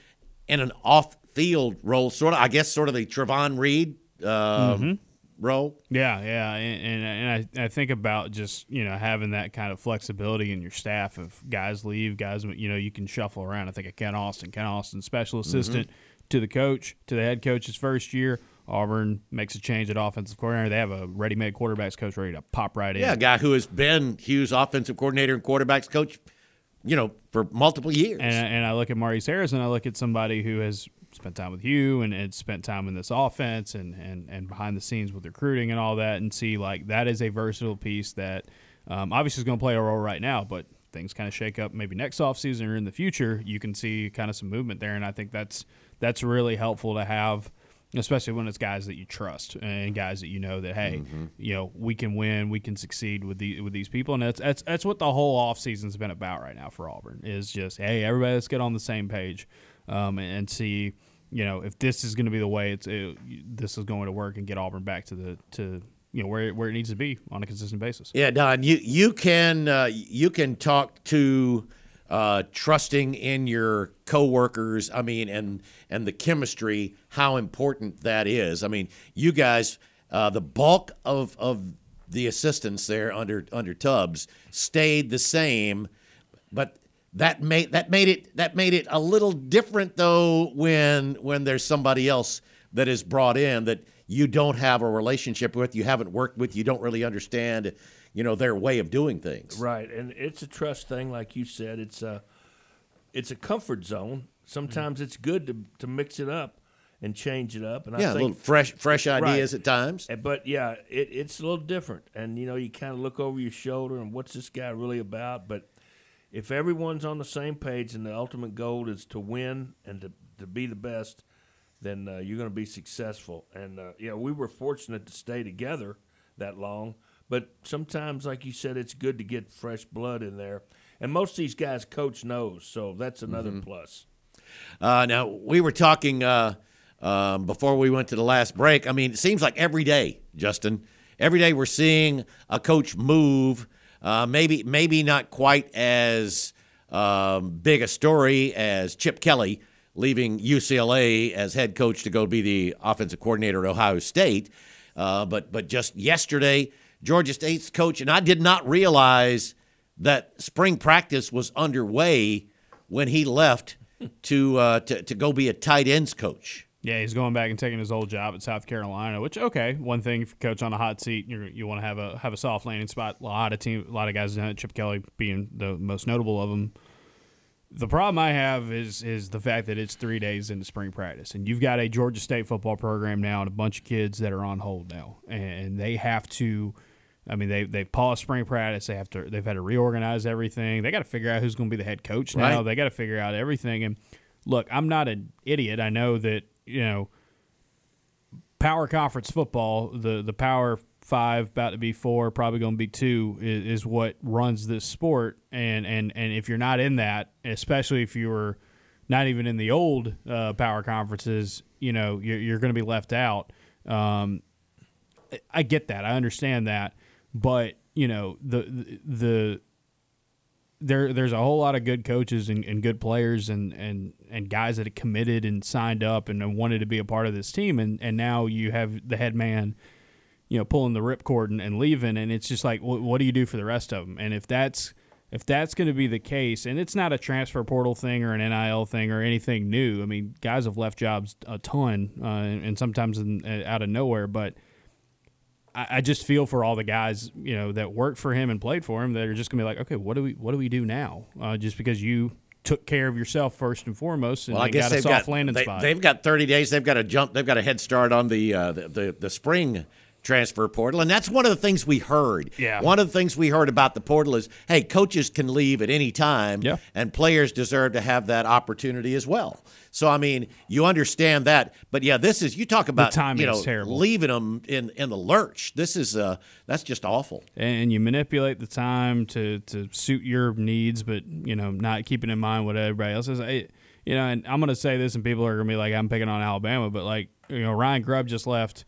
in an off-field role, sort of. I guess sort of the Trevon Reed um, role. Yeah, yeah, and and, and I, I think about just you know having that kind of flexibility in your staff. If guys leave, guys, you know, you can shuffle around. I think of Kent Austin, Kent Austin, special mm-hmm. assistant to the coach, to the head coach his first year. Auburn makes a change at offensive coordinator. They have a ready-made quarterbacks coach ready to pop right in. Yeah, a guy who has been Hughes' offensive coordinator and quarterbacks coach, you know, for multiple years. And, and I look at Maurice Harris and I look at somebody who has spent time with you and, and spent time in this offense and, and, and behind the scenes with recruiting and all that and see like that is a versatile piece that um, obviously is going to play a role right now, but things kind of shake up maybe next offseason or in the future, you can see kind of some movement there. And I think that's that's really helpful to have especially when it's guys that you trust and guys that you know that hey, you know we can win, we can succeed with the with these people, and that's that's that's what the whole off season's been about right now for Auburn is just hey, everybody let's get on the same page um, and, and see you know if this is going to be the way it's it, this is going to work and get Auburn back to the to you know where where it needs to be on a consistent basis. Yeah, Don, you you can uh, you can talk to uh, trusting in your coworkers. I mean, and and the chemistry, how important that is. I mean, you guys, uh, the bulk of of the assistants there under under Tubbs stayed the same, but that made that made it that made it a little different though when when there's somebody else that is brought in that you don't have a relationship with, you haven't worked with, you don't really understand, you know, their way of doing things. Right, and it's a trust thing, like you said. It's a it's a comfort zone. Sometimes it's good to to mix it up and change it up. And Yeah, I a think little fresh fresh ideas Right. at times. But yeah, it, it's a little different, and you know, you kind of look over your shoulder and what's this guy really about? But if everyone's on the same page and the ultimate goal is to win and to, to be the best, then uh, you're going to be successful. And uh, yeah, we were fortunate to stay together that long. But sometimes, like you said, it's good to get fresh blood in there. And most of these guys coach knows, so that's another plus. Uh, now we were talking uh, um, before we went to the last break. I mean, it seems like every day, Justin, every day we're seeing a coach move. Uh, maybe maybe not quite as um, big a story as Chip Kelly leaving UCLA as head coach to go be the offensive coordinator at Ohio State. Uh, but but just yesterday, Georgia State's coach, and I did not realize that spring practice was underway when he left to uh, to to go be a tight ends coach. Yeah, he's going back and taking his old job at South Carolina. Which okay, one thing if you coach on a hot seat, you you want to have a have a soft landing spot. A lot of team, a lot of guys done it. Chip Kelly being the most notable of them. The problem I have is is the fact that it's three days into spring practice, and you've got a Georgia State football program now and a bunch of kids that are on hold now, and they have to. I mean, they they've paused spring practice. They have to. They've had to reorganize everything. They got to figure out who's going to be the head coach now. Right. They got to figure out everything. And look, I'm not an idiot. I know that you know power conference football, the the power five about to be four, probably going to be two, is, is what runs this sport. And and and if you're not in that, especially if you were not even in the old uh, power conferences, you know you're, you're going to be left out. Um, I get that, I understand that, but you know the the there there's a whole lot of good coaches and, and good players and, and, and guys that have committed and signed up and wanted to be a part of this team and, and now you have the head man you know, pulling the ripcord and, and leaving. And it's just like, wh- what do you do for the rest of them? And if that's if that's going to be the case, and it's not a transfer portal thing or an NIL thing or anything new. I mean, guys have left jobs a ton, uh, and, sometimes in, out of nowhere. But I, I just feel for all the guys, you know, that worked for him and played for him that are just going to be like, okay, what do we what do we do now? Uh, just because you took care of yourself first and foremost, and Well, I guess got a they've soft got landing they, spot. They've got 30 days. They've got to jump. They've got a head start on the, uh, the the the spring transfer portal, and that's one of the things we heard. Yeah. One of the things we heard about the portal is, hey, coaches can leave at any time, Yeah. and players deserve to have that opportunity as well. So I mean, you understand that, but yeah, this is you talk about you know terrible. leaving them in in the lurch. This is uh that's just awful. and you manipulate the time to to suit your needs, but you know, not keeping in mind what everybody else is. I, you know, and I'm going to say this, and people are going to be like, I'm picking on Alabama, but like, you know, Ryan Grubb just left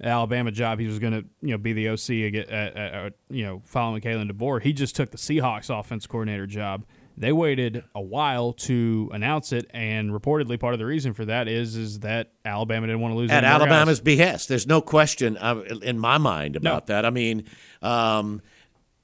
Alabama job. He was going to, you know, be the OC at, at, at, you know, following Kalen DeBoer. He just took the Seahawks offense coordinator job. They waited a while to announce it, and reportedly, part of the reason for that is is that Alabama didn't want to lose at. Alabama's behest. There's no question uh, in my mind about that. I mean, um,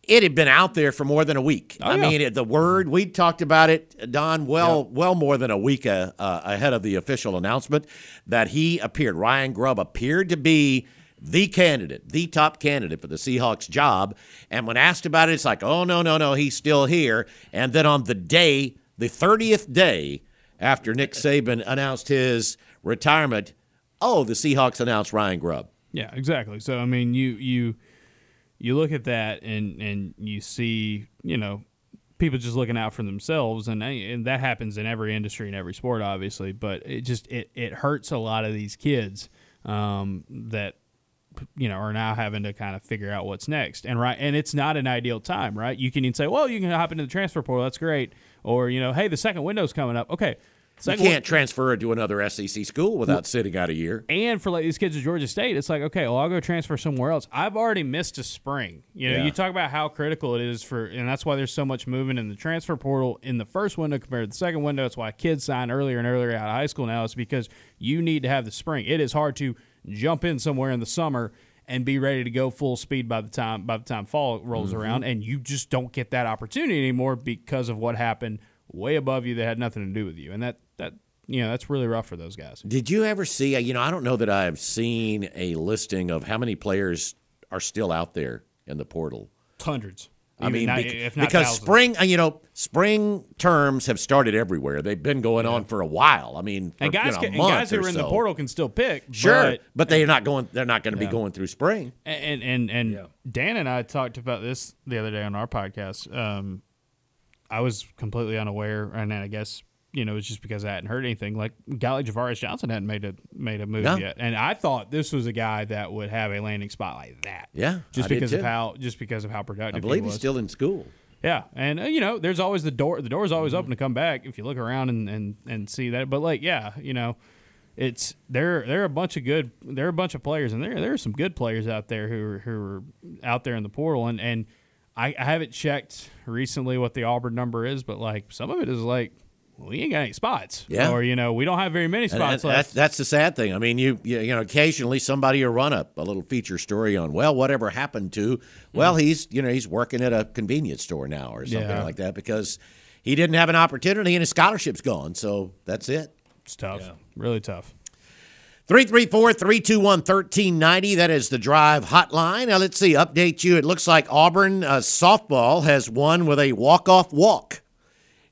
it had been out there for more than a week. I Oh, yeah. mean, it, the word we talked about it, Don, well, well more than a week uh, uh, ahead of the official announcement that he appeared. Ryan Grubb appeared to be the candidate, the top candidate for the Seahawks job. And when asked about it, it's like, oh no, no, no, he's still here. And then on the day, the 30th day after Nick Saban announced his retirement, oh, the Seahawks announced Ryan Grubb. Yeah, exactly. So I mean, you you you look at that and and you see, you know, people just looking out for themselves, and and that happens in every industry and every sport, obviously. But it just it it hurts a lot of these kids um, that you know are now having to kind of figure out what's next and right and it's not an ideal time right you can even say well you can hop into the transfer portal that's great or you know hey the second window's coming up okay You can't transfer to another SEC school without sitting out a year. and for like these kids at Georgia State, it's like, okay, well, I'll go transfer somewhere else. I've already missed a spring. You know, Yeah. you talk about how critical it is for, and that's why there's so much movement in the transfer portal in the first window compared to the second window. It's why kids sign earlier and earlier out of high school now. It's because you need to have the spring. It is hard to jump in somewhere in the summer and be ready to go full speed by the time by the time fall rolls mm-hmm. around, and you just don't get that opportunity anymore because of what happened way above you that had nothing to do with you, and that that. You know, that's really rough for those guys. Did you ever see? You know, I don't know that I've seen a listing of how many players are still out there in the portal. Hundreds. I Even mean, not- bec- if not because thousands. spring, uh, you know, spring terms have started everywhere. They've been going on for a while. I mean, for, and guys, you know, a can, and guys who are in the portal can still pick. sure, but, but, they're not going. They're not going to be going through spring. and and and Dan and I talked about this the other day on our podcast. Um, I was completely unaware, and I guess you know it's just because I hadn't heard anything. Like like Javaris Johnson hadn't made a made a move No. yet, and I thought this was a guy that would have a landing spot like that. Yeah, just I because of how just because of how productive. I believe he he's still in school. Yeah, and uh, you know, there's always the door. The door's always Mm-hmm. open to come back if you look around and, and, and see that. But like, yeah, you know, it's there. There are a bunch of good. There are a bunch of players, and there there are some good players out there who are, who are out there in the portal. And and I, I haven't checked recently what the Auburn number is, but like some of it is like we ain't got any spots. Yeah. or you know, we don't have very many spots and left. that's, that's the sad thing. I mean, you, you you know, occasionally somebody will run up a little feature story on well, whatever happened to. Well, he's you know he's working at a convenience store now or something Yeah. like that because he didn't have an opportunity and his scholarship's gone. So that's it. it's tough, really tough. 334 321 1390. That is the drive hotline. Now, let's see, update you. It looks like Auburn uh, softball has won with a walk off walk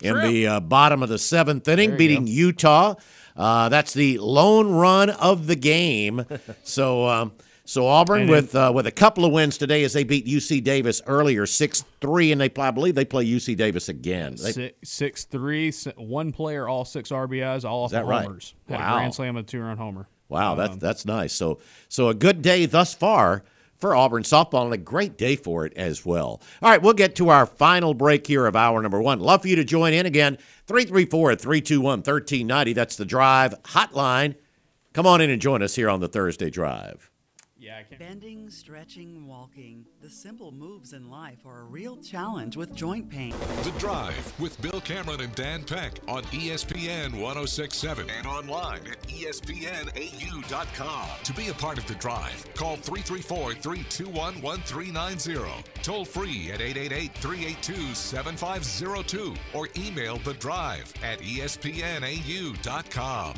in the uh, bottom of the seventh inning, beating Utah. Uh, that's the lone run of the game. so, um, so Auburn And with uh, with a couple of wins today as they beat UC Davis earlier, six three, and they play, I believe they play UC Davis again. They- Six, six three, one player, all six RBIs, all off the right? homers. Had Wow. a grand slam, and a two run homer. Wow, that's that's nice. So so a good day thus far for Auburn softball and a great day for it as well. All right, we'll get to our final break here of hour number one. Love for you to join in again. 334-321-1390. That's the drive hotline. Come on in and join us here on the Thursday Drive. Yeah, I can't. Bending, stretching, walking. The simple moves in life are a real challenge with joint pain. The Drive with Bill Cameron and Dan Peck on ESPN 1067 and online at ESPNAU.com. To be a part of The Drive, call 334 321 1390. Toll free at 888 382 7502 or email The Drive at ESPNAU.com.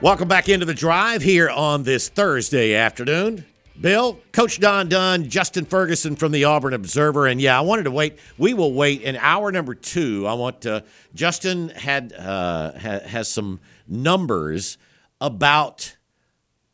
Welcome back into the drive here on this Thursday afternoon. Bill, Coach Don Dunn, Justin Ferguson from the Auburn Observer, and yeah, I wanted to wait. We will wait in hour number two. I want to. Justin had uh, ha, has some numbers about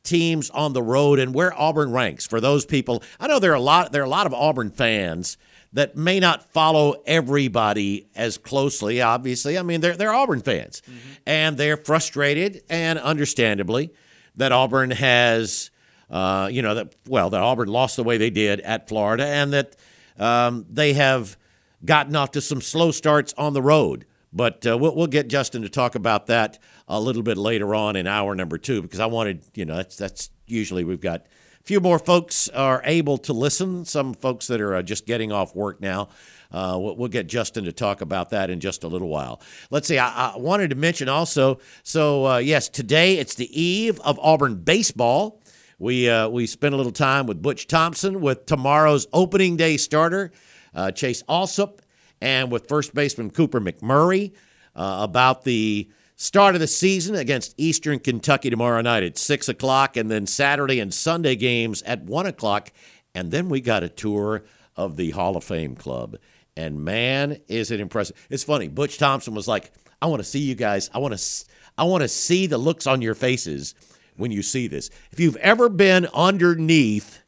teams on the road and where Auburn ranks for those people. I know there are a lot. There are a lot of Auburn fans that may not follow everybody as closely. Obviously, I mean they're they're Auburn fans, and they're frustrated and understandably that Auburn has, uh, you know, that well that Auburn lost the way they did at Florida, and that um, they have gotten off to some slow starts on the road. But uh, we'll, we'll get Justin to talk about that a little bit later on in hour number two because I wanted, you know, that's that's usually we've got few more folks are able to listen. Some folks that are uh, just getting off work now. Uh, we'll, get Justin to talk about that in just a little while. Let's see. I, I wanted to mention also. So uh, yes, today it's the eve of Auburn baseball. We uh, we spent a little time with Butch Thompson with tomorrow's opening day starter uh, Chase Alsop and with first baseman Cooper McMurray uh, about the start of the season against Eastern Kentucky tomorrow night at six o'clock, and then Saturday and Sunday games at one o'clock, and then we got a tour of the Hall of Fame Club. And man, is it impressive! It's funny. Butch Thompson was like, "I want to see you guys. I want to, I want to see the looks on your faces when you see this. If you've ever been underneath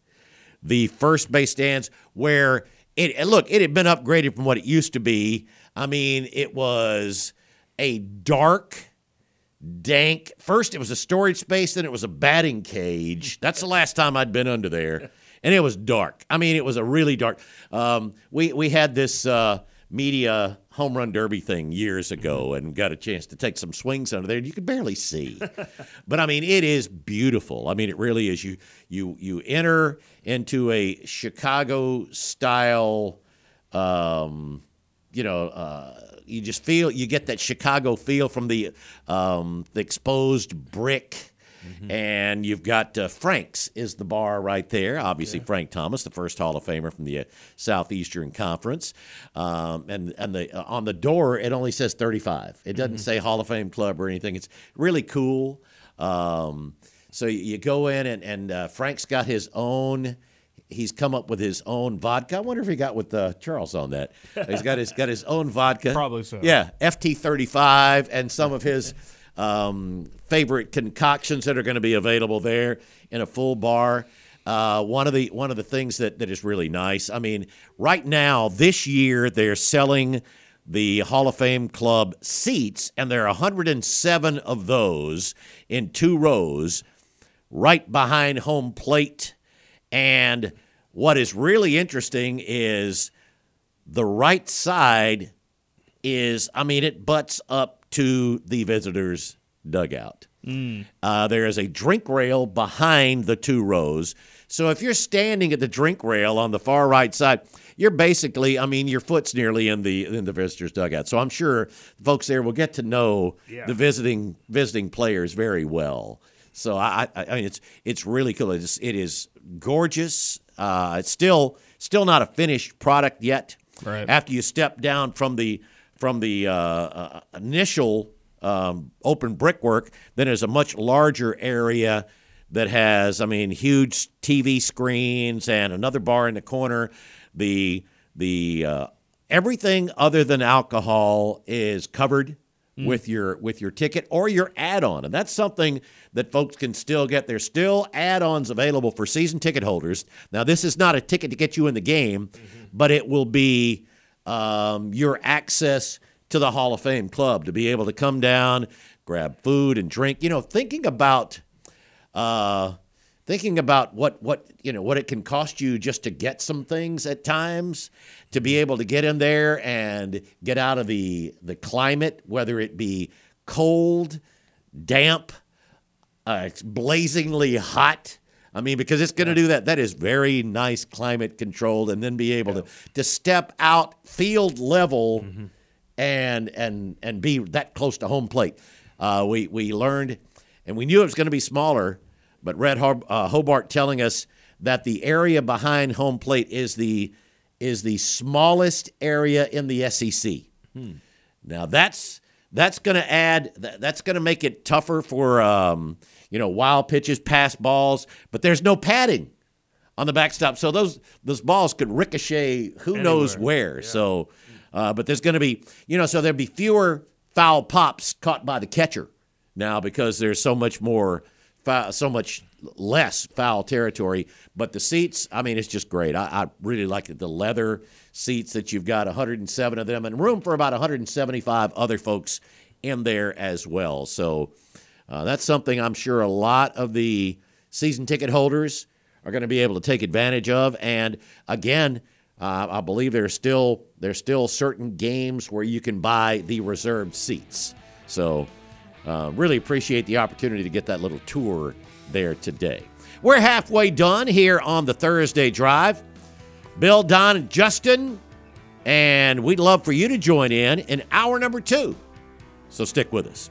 the first base stands where it look, it had been upgraded from what it used to be. I mean, it was a dark, dank. First, it was a storage space, then it was a batting cage. That's the last time I'd been under there, and it was dark. I mean, it was a really dark. Um, we we had this uh, media home run derby thing years ago, and got a chance to take some swings under there. and You could barely see, but I mean, it is beautiful. I mean, it really is. You you you enter into a Chicago style. Um, you know, uh, you just feel you get that Chicago feel from the um, the exposed brick. And you've got uh, Frank's is the bar right there. Obviously, Frank Thomas, the first Hall of Famer from the uh, Southeastern Conference, um, and and the uh, on the door it only says 35. It doesn't say Hall of Fame Club or anything. It's really cool. Um, so you, you go in and and uh, Frank's got his own he's come up with his own vodka. I wonder if he got with uh, Charles on that. He's got his got his own vodka. Probably so. Yeah, FT thirty five and some of his um, favorite concoctions that are going to be available there in a full bar. Uh, one of the one of the things that, that is really nice. I mean, right now this year they're selling the Hall of Fame Club seats, and there are 107 of those in two rows, right behind home plate. And what is really interesting is the right side is, I mean, it butts up to the visitors' dugout. Uh, there is a drink rail behind the two rows. So if you're standing at the drink rail on the far right side, you're basically, I mean, your foot's nearly in the in the visitors' dugout. So I'm sure folks there will get to know Yeah. the visiting visiting players very well. So I, I, I mean, it's it's really cool. It's, it is gorgeous. Uh, it's still still not a finished product yet. Right. After you step down from the from the uh, uh, initial um, open brickwork, then there's a much larger area that has, I mean, huge TV screens and another bar in the corner. The the uh, everything other than alcohol is covered with your with your ticket or your add-on, and that's something that folks can still get. There's still add-ons available for season ticket holders. Now, this is not a ticket to get you in the game, but it will be um, your access to the Hall of Fame club to be able to come down, grab food and drink. You know, thinking about uh, thinking about what what you know what it can cost you just to get some things at times to be able to get in there and get out of the the climate whether it be cold damp uh, it's blazingly hot I mean, because it's going to do that. That is very nice climate controlled, and then be able to to step out field level and and and be that close to home plate. Uh, we we learned, and we knew it was going to be smaller, but Red uh, Hobart telling us that the area behind home plate is the is the smallest area in the SEC. Now that's that's going to add that- that's going to make it tougher for um, you know wild pitches, pass balls, but there's no padding on the backstop, so those those balls could ricochet who knows where. So, uh, but there's going to be you know so there'll be fewer foul pops caught by the catcher now because there's so much more foul, so much less foul territory. But the seats, I mean, it's just great. I, I really like. The leather seats that you've got 107 of them and room for about 175 other folks in there as well. So uh, that's something I'm sure a lot of the season ticket holders are going to be able to take advantage of. And again, uh, I believe there's still there's still certain games where you can buy the reserved seats. So uh, really appreciate the opportunity to get that little tour there today. We're halfway done here on the Thursday Drive. Bill, Don, and Justin, and we'd love for you to join in in hour number two. So stick with us.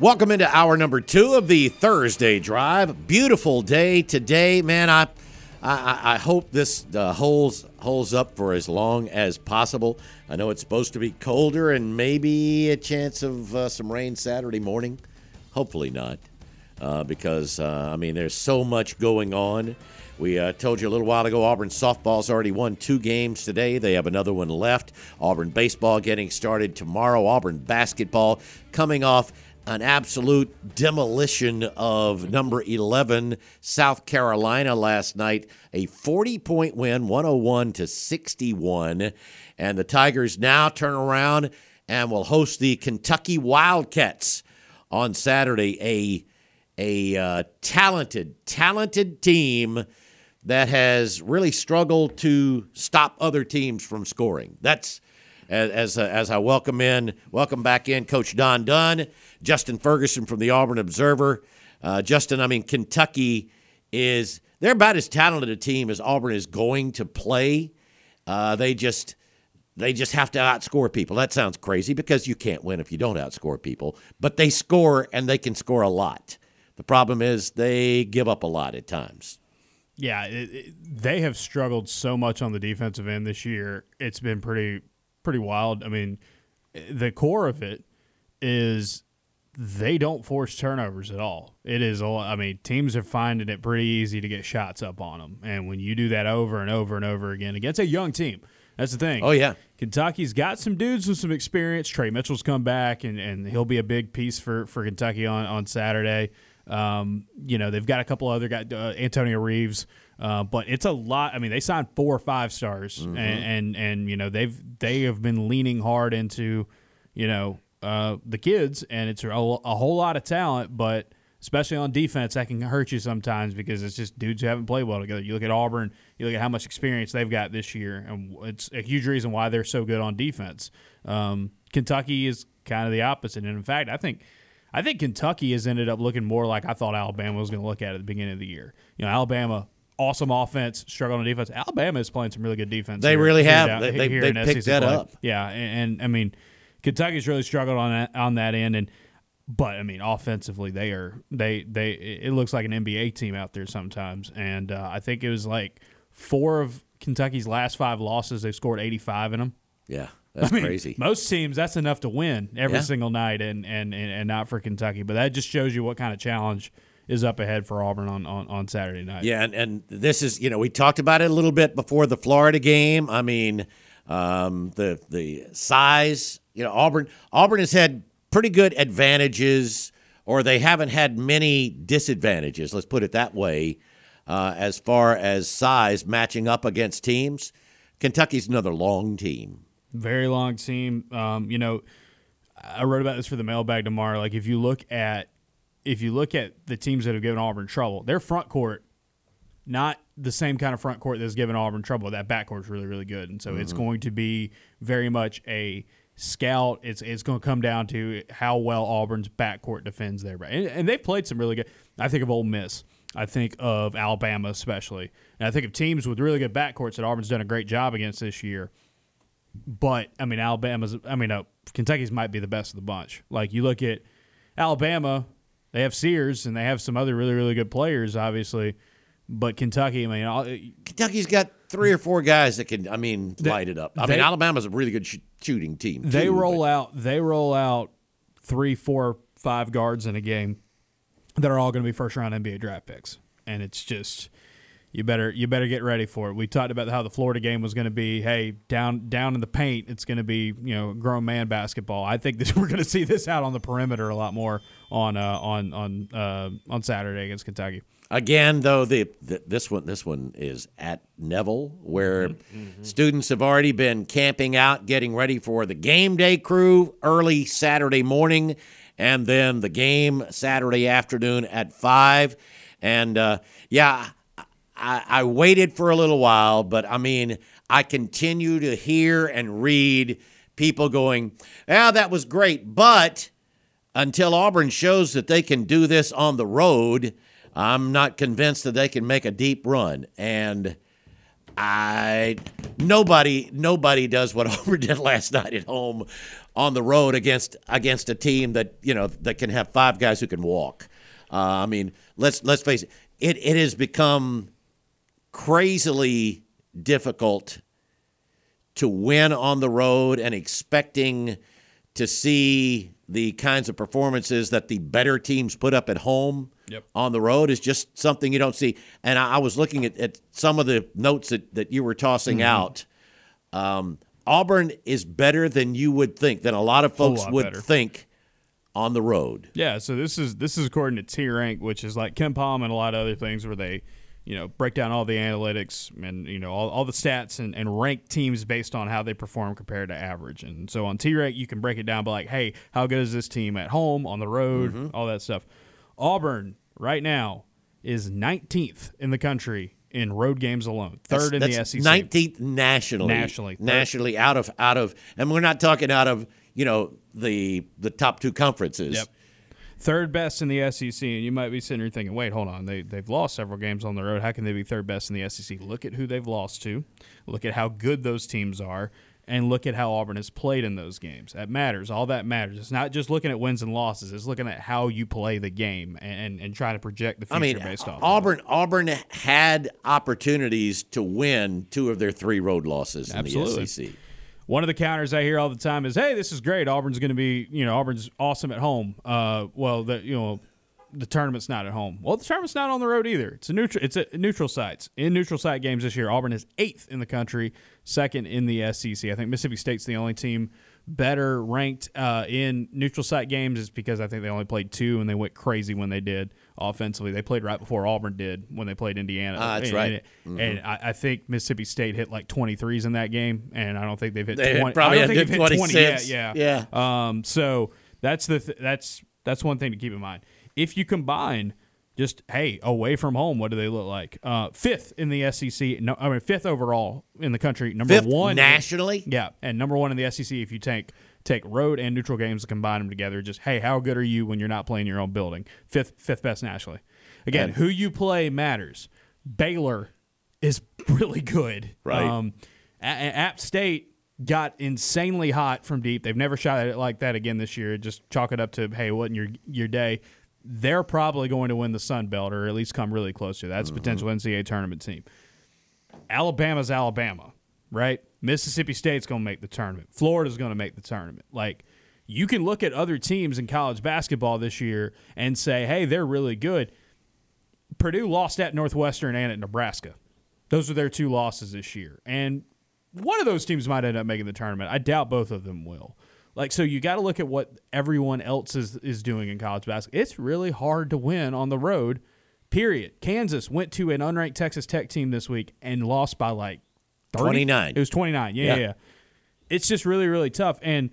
Welcome into hour number two of the Thursday Drive. Beautiful day today, man. I I, I hope this uh, holds holds up for as long as possible. I know it's supposed to be colder and maybe a chance of uh, some rain Saturday morning. Hopefully not, uh, because uh, I mean there's so much going on. We uh, told you a little while ago Auburn softball's already won two games today. They have another one left. Auburn baseball getting started tomorrow. Auburn basketball coming off an absolute demolition of number 11 South Carolina last night. A 40 point win, 101 to 61. And the Tigers now turn around and will host the Kentucky Wildcats on Saturday. A a uh, talented, talented team that has really struggled to stop other teams from scoring. That's as as, uh, as I welcome in, welcome back in, Coach Don Dunn, Justin Ferguson from the Auburn Observer. Uh, Justin, I mean Kentucky is they're about as talented a team as Auburn is going to play. Uh, they just they just have to outscore people. That sounds crazy because you can't win if you don't outscore people, but they score and they can score a lot. The problem is they give up a lot at times. Yeah, it, it, they have struggled so much on the defensive end this year. It's been pretty pretty wild. I mean, the core of it is they don't force turnovers at all. It is I mean, teams are finding it pretty easy to get shots up on them. And when you do that over and over and over again against a young team, that's the thing. Oh yeah. Kentucky's got some dudes with some experience. Tre Mitchell's come back, and, and he'll be a big piece for, for Kentucky on, on Saturday. Um, you know, they've got a couple other guys, uh, Antonio Reeves, uh, but it's a lot. I mean, they signed four or five stars, and, and and you know they've they have been leaning hard into, you know, uh, the kids, and it's a, a whole lot of talent, but especially on defense, that can hurt you sometimes because it's just dudes who haven't played well together. You look at Auburn, you look at how much experience they've got this year, and it's a huge reason why they're so good on defense. Um, Kentucky is kind of the opposite, and in fact, I think. I think Kentucky has ended up looking more like I thought Alabama was going to look at at the beginning of the year. You know, Alabama, awesome offense, struggling on defense. Alabama is playing some really good defense. They here- really here have. down- They- they- they picked SEC that play. up. Yeah, and, and I mean, Kentucky's really struggled on that on that end, and but I mean, offensively, they are they they it looks like an NBA team out there sometimes, and uh, I think it was like four of Kentucky's last five losses, they've scored eighty five in them. Yeah. That's I mean, crazy. Most teams, that's enough to win every Yeah. single night, and, and, and, and not for Kentucky. But that just shows you what kind of challenge is up ahead for Auburn on, on, on Saturday night. Yeah, and, and this is you know we talked about it a little bit before the Florida game. I mean, um, the the size. You know, Auburn Auburn has had pretty good advantages, or they haven't had many disadvantages. Let's put it that way. Uh, as far as size matching up against teams, Kentucky's another long team. Very long team. Um, you know, I wrote about this for the mailbag tomorrow. Like if you look at if you look at the teams that have given Auburn trouble, their front court, not the same kind of front court that's given Auburn trouble. That back court is really, really good, and so mm-hmm. it's going to be very much a scout. It's it's going to come down to how well Auburn's backcourt defends their back, and, and they've played some really good. I think of Ole Miss. I think of Alabama especially, and I think of teams with really good backcourts that Auburn's done a great job against this year. But I mean, Alabama's. I mean, no, Kentucky's might be the best of the bunch. Like you look at Alabama, they have Sears and they have some other really really good players, obviously. But Kentucky, I mean, all, Kentucky's got three or four guys that can, I mean, they, light it up. I they, mean, Alabama's a really good sh- shooting team. They too, roll but. out, they roll out three, four, five guards in a game that are all going to be first round NBA draft picks, and it's just you better you better get ready for it. We talked about how the Florida game was going to be. Hey, down down in the paint, it's going to be you know grown man basketball. I think this, we're going to see this out on the perimeter a lot more on uh, on on uh, on Saturday against Kentucky. Again, though, the, the, this one this one is at Neville, where mm-hmm. mm-hmm. students have already been camping out, getting ready for the game day crew early Saturday morning, and then the game Saturday afternoon at five. And uh, yeah, I, I waited for a little while, but I mean, I continue to hear and read people going, "Yeah, that was great," but until Auburn shows that they can do this on the road, I'm not convinced that they can make a deep run. And I nobody nobody does what Auburn did last night at home on the road against against a team that you know that can have five guys who can walk. Uh, I mean, let's let's face it, it it has become crazily difficult to win on the road and expecting to see the kinds of performances that the better teams put up at home yep. on the road is just something you don't see. And I, I was looking at, at, some of the notes that, that you were tossing mm-hmm. out. Um, Auburn is better than you would think, than a lot of folks lot would better. think on the road. Yeah, so this is this is according to T Rank, which is like KenPom and a lot of other things where they – you know, break down all the analytics and, you know, all, all the stats and, and rank teams based on how they perform compared to average. And so on T Rank, you can break it down by like, hey, how good is this team at home, on the road, mm-hmm. all that stuff. Auburn right now is 19th in the country in road games alone. Third that's, in that's the SEC. 19th nationally. Nationally. Third. Nationally out of out of and we're not talking out of, you know, the the top two conferences. Yep third best in the SEC, and you might be sitting here thinking, wait, hold on, they they've lost several games on the road. How can they be third best in the SEC? Look at who they've lost to, look at how good those teams are, and look at how Auburn has played in those games. That matters. All that matters. It's not just looking at wins and losses. It's looking at how you play the game and and trying to project the future I mean, based off. Auburn of Auburn had opportunities to win two of their three road losses Absolutely. in the SEC. One of the counters I hear all the time is, "Hey, this is great. Auburn's going to be, you know, Auburn's awesome at home." Uh, well, the you know, the tournament's not at home. Well, the tournament's not on the road either. It's a neutral. It's a neutral sites. In neutral site games this year, Auburn is eighth in the country, second in the SEC. I think Mississippi State's the only team better ranked uh, in neutral site games. Is because I think they only played two and they went crazy when they did offensively. They played right before Auburn did when they played Indiana. Ah, that's and, right. And, mm-hmm. I, I, think Mississippi State hit like 23s in that game, and I don't think they've hit they 20. Probably I don't think they've hit 20 yet. Yeah, yeah. Um, so that's the th- that's that's one thing to keep in mind. If you combine just hey away from home, what do they look like? Uh, fifth in the SEC. No, I mean fifth overall in the country. Number fifth one nationally. Yeah, and number one in the SEC. If you take take road and neutral games and combine them together, just hey, how good are you when you're not playing your own building? Fifth fifth best nationally. Again, and, who you play matters. Baylor is really good. Right. Um, App State got insanely hot from deep. They've never shot it like that again this year. Just chalk it up to hey, wasn't your your day? They're probably going to win the Sun Belt or at least come really close to. That's mm-hmm. potential NCAA tournament team. Alabama's Alabama, right? Mississippi State's going to make the tournament. Florida's going to make the tournament. Like you can look at other teams in college basketball this year and say, "Hey, they're really good." Purdue lost at Northwestern and at Nebraska. Those are their two losses this year. And one of those teams might end up making the tournament. I doubt both of them will. Like so you got to look at what everyone else is is doing in college basketball. It's really hard to win on the road. Period. Kansas went to an unranked Texas Tech team this week and lost by like 30? 29. It was 29. Yeah, Yeah. yeah. It's just really really tough and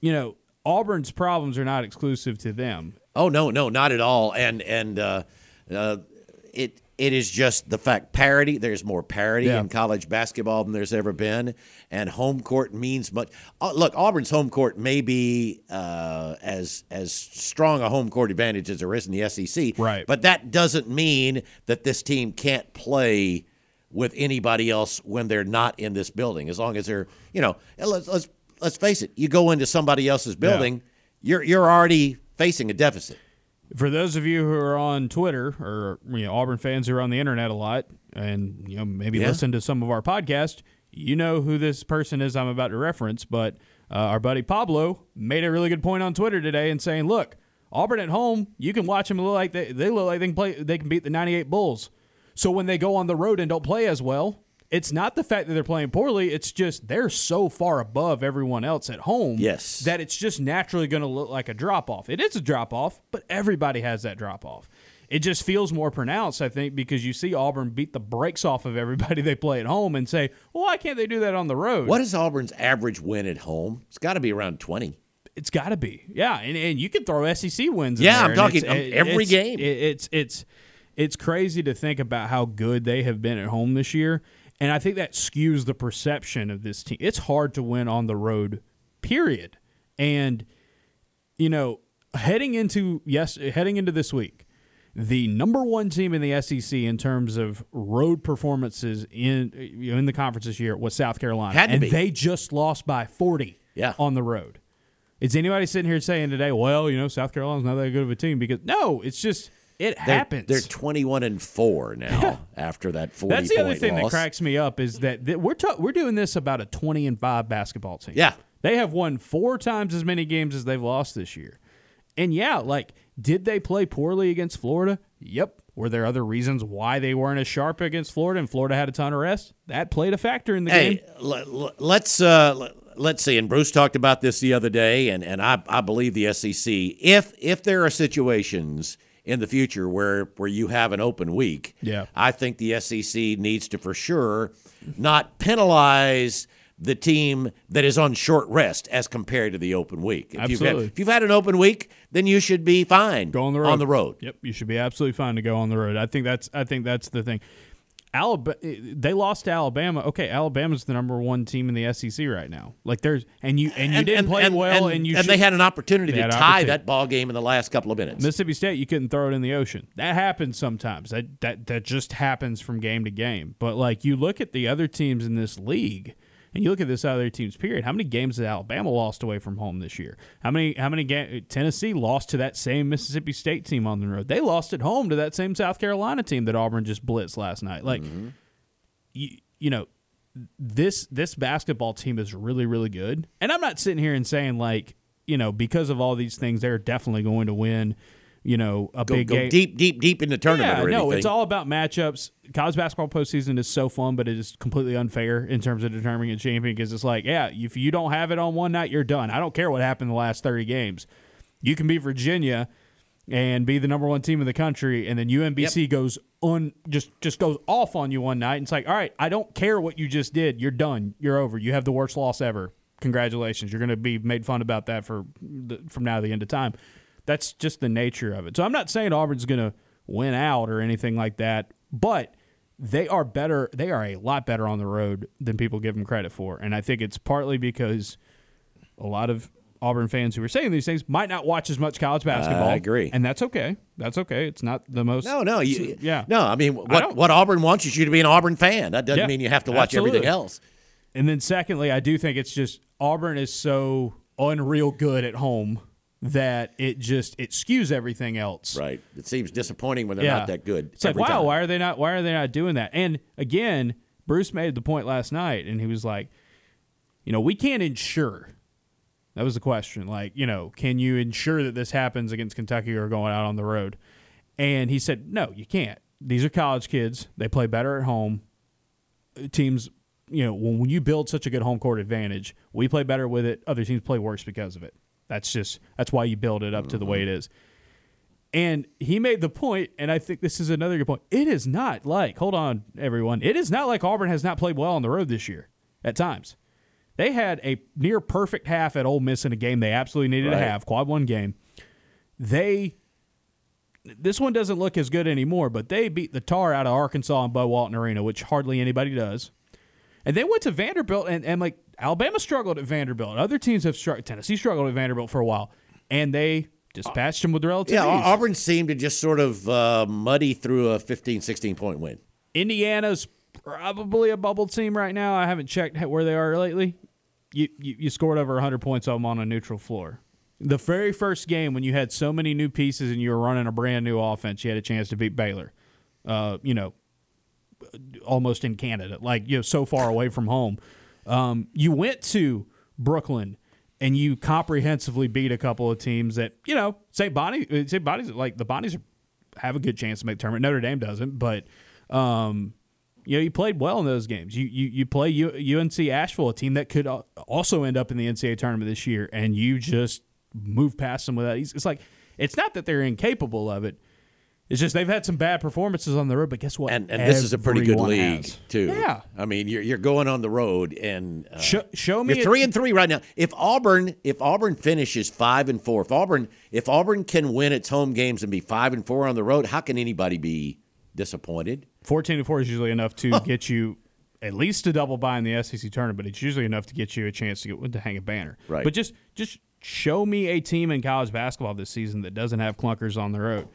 you know, Auburn's problems are not exclusive to them. Oh no, no, not at all. And and uh, uh, it it is just the fact parity. There's more parity Yeah. in college basketball than there's ever been, and home court means much. Uh, look, Auburn's home court may be uh, as as strong a home court advantage as there is in the SEC, Right. But that doesn't mean that this team can't play with anybody else when they're not in this building. As long as they're, you know, let's let's let's face it. You go into somebody else's building, you're you're already facing a deficit. For those of you who are on Twitter or you know Auburn fans who are on the internet a lot and you know maybe Yeah. listen to some of our podcast, you know who this person is I'm about to reference. But uh, our buddy Pablo made a really good point on Twitter today and saying, "Look, Auburn at home, you can watch them look like they, they look like they can play, they can beat the '98 Bulls. So when they go on the road and don't play as well." It's not the fact that they're playing poorly. It's just they're so far above everyone else at home Yes. that it's just naturally going to look like a drop off. It is a drop off, but everybody has that drop off. It just feels more pronounced, I think, because you see Auburn beat the brakes off of everybody they play at home and say, well, why can't they do that on the road? What is Auburn's average win at home? It's got to be around 20. It's got to be, yeah, and, and you can throw SEC wins. in Yeah, I'm talking, it's- um, every it's- game. it- it's it's it's crazy to think about how good they have been at home this year, and I think that skews the perception of this team. It's hard to win on the road, period, and you know, heading into yes, heading into this week, the number one team in the SEC in terms of road performances in you know, in the conference this year was South Carolina, and be. they just lost by forty Yeah. on the road. Is anybody sitting here saying today, well, you know, South Carolina's not that good of a team? Because no, it's just it They're, happens. They're 21 and 4 now after that 40 That's the other thing loss. that cracks me up is that, that we're we're doing this about a twenty and five basketball team. Yeah. they have won four times as many games as they've lost this year. And yeah, like, did they play poorly against Florida? Yep. Were there other reasons why they weren't as sharp against Florida and Florida had a ton of rest? That played a factor in the Hey, game. l- let's uh, let's see. And Bruce talked about this the other day, and, and I, I believe the SEC. If if there are situations in the future where where you have an open week, Yeah. I think the SEC needs to for sure not penalize the team that is on short rest as compared to the open week. If You've Absolutely. had, if you've had an open week, then you should be fine. Go on the road. On the road. Yep, you should be absolutely fine to go on the road. I think that's I think that's the thing. Alabama, eh, they lost to Alabama. Okay, Alabama's the number one team in the SEC right now. Like there's and you and you didn't play well, and, you and should, they had an opportunity to tie opportunity. that ball game in the last couple of minutes. Mississippi State. You couldn't throw it in the ocean. That happens sometimes. That that that just happens from game to game. But like you look at the other teams in this league. And you look at this other team's period. How many games has Alabama lost away from home this year? How many? How many? Ga- Tennessee lost to that same Mississippi State team on the road. They lost at home to that same South Carolina team that Auburn just blitzed last night. Like, mm-hmm. you, you know, this this basketball team is really really good. And I'm not sitting here and saying like, you know, because of all these things, they're definitely going to win. You know, a go, big go game. deep, deep, deep in the tournament Yeah, no, anything. it's all about matchups. College basketball postseason is so fun, but it is completely unfair in terms of determining a champion because it's like, yeah, if you don't have it on one night, you're done. I don't care what happened in the last 30 games. You can be Virginia and be the number one team in the country, and then UMBC goes on just just goes off on you one night. And it's like, all right, I don't care what you just did. You're done. You're over. You have the worst loss ever. Congratulations. You're going to be made fun about that for the, from now to the end of time. That's just the nature of it. So I'm not saying Auburn's going to win out or anything like that, but they are better. They are a lot better on the road than people give them credit for, and I think it's partly because a lot of Auburn fans who are saying these things might not watch as much college basketball. I agree. and that's okay. That's okay. It's not the most. No, no, you, yeah, no. I mean, what don't- what Auburn wants is you to be an Auburn fan. That doesn't Yeah, mean you have to watch absolutely. everything else. And then secondly, I do think it's just Auburn is so unreal good at home that it just it skews everything else. Right. It seems disappointing when they're not that good. It's like, wow, time. why are they not? Why are they not doing that? And again, Bruce made the point last night, and he was like, you know, we can't ensure. That was the question. Like, you know, can you ensure that this happens against Kentucky or going out on the road? And he said, no, you can't. These are college kids. They play better at home. Teams, you know, when, when you build such a good home court advantage, we play better with it. Other teams play worse because of it. That's just that's why you build it up to the way it is. And he made the point, and I think this is another good point. It is not like, hold on, everyone. It is not like Auburn has not played well on the road this year at times. They had a near perfect half at Ole Miss in a game they absolutely needed Right. to have, quad one game. They this one doesn't look as good anymore, but they beat the tar out of Arkansas and Bud Walton Arena, which hardly anybody does. And they went to Vanderbilt, and, and like Alabama struggled at Vanderbilt. Other teams have struggled. Tennessee struggled at Vanderbilt for a while, and they dispatched them with relative Yeah, ease. Auburn seemed to just sort of uh, muddy through a 15, 16 point win. Indiana's probably a bubble team right now. I haven't checked where they are lately. You, you, you scored over 100 points on them on a neutral floor. The very first game when you had so many new pieces and you were running a brand new offense, you had a chance to beat Baylor. Uh, you know, almost in Canada, like you know, so far away from home. Um, you went to Brooklyn and you comprehensively beat a couple of teams that you know St. Bonnie, uh, St. Bonnie's like the Bonnies have a good chance to make tournament. Notre Dame doesn't, but um, you know you played well in those games. You you you play UNC Asheville, a team that could also end up in the NCAA tournament this year, and you just move past them without. It's like it's not that they're incapable of it. It's just they've had some bad performances on the road, but guess what? And, and this is a pretty good league, has. too. Yeah. I mean, you're, you're going on the road, and uh, Show, show me You're a- three and three right now. If Auburn, if Auburn finishes five and four, if Auburn, if Auburn can win its home games and be five and four on the road, how can anybody be disappointed? 14 to 4 is usually enough to get you at least a double bye in the SEC tournament, but it's usually enough to get you a chance to get to hang a banner. Right. But just just show me a team in college basketball this season that doesn't have clunkers on the road.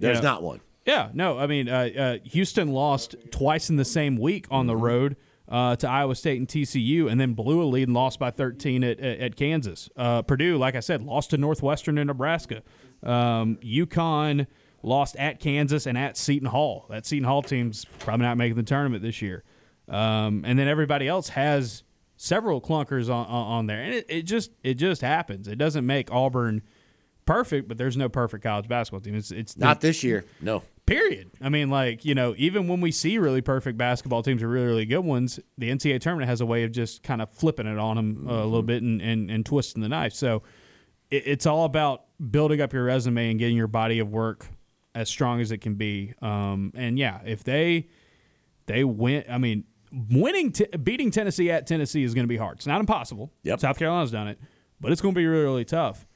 There's You know, not one. Yeah, no, I mean, uh, uh, Houston lost twice in the same week on the road uh, to Iowa State and TCU, and then blew a lead and lost by 13 at, at, at Kansas. Uh, Purdue, like I said, lost to Northwestern and Nebraska. Um, UConn lost at Kansas and at Seton Hall. That Seton Hall team's probably not making the tournament this year. Um, and then everybody else has several clunkers on, on, on there, and it, it just it just happens. It doesn't make Auburn perfect, but there's no perfect college basketball team. It's it's Not this year. No. Period. I mean, like you know, even when we see really perfect basketball teams or really really good ones, the NCAA tournament has a way of just kind of flipping it on them uh, a little bit and, and, and twisting the knife. So it, it's all about building up your resume and getting your body of work as strong as it can be. Um, and yeah, if they they win, I mean, winning t- beating Tennessee at Tennessee is going to be hard. It's not impossible. Yep. South Carolina's done it, but it's going to be really really tough.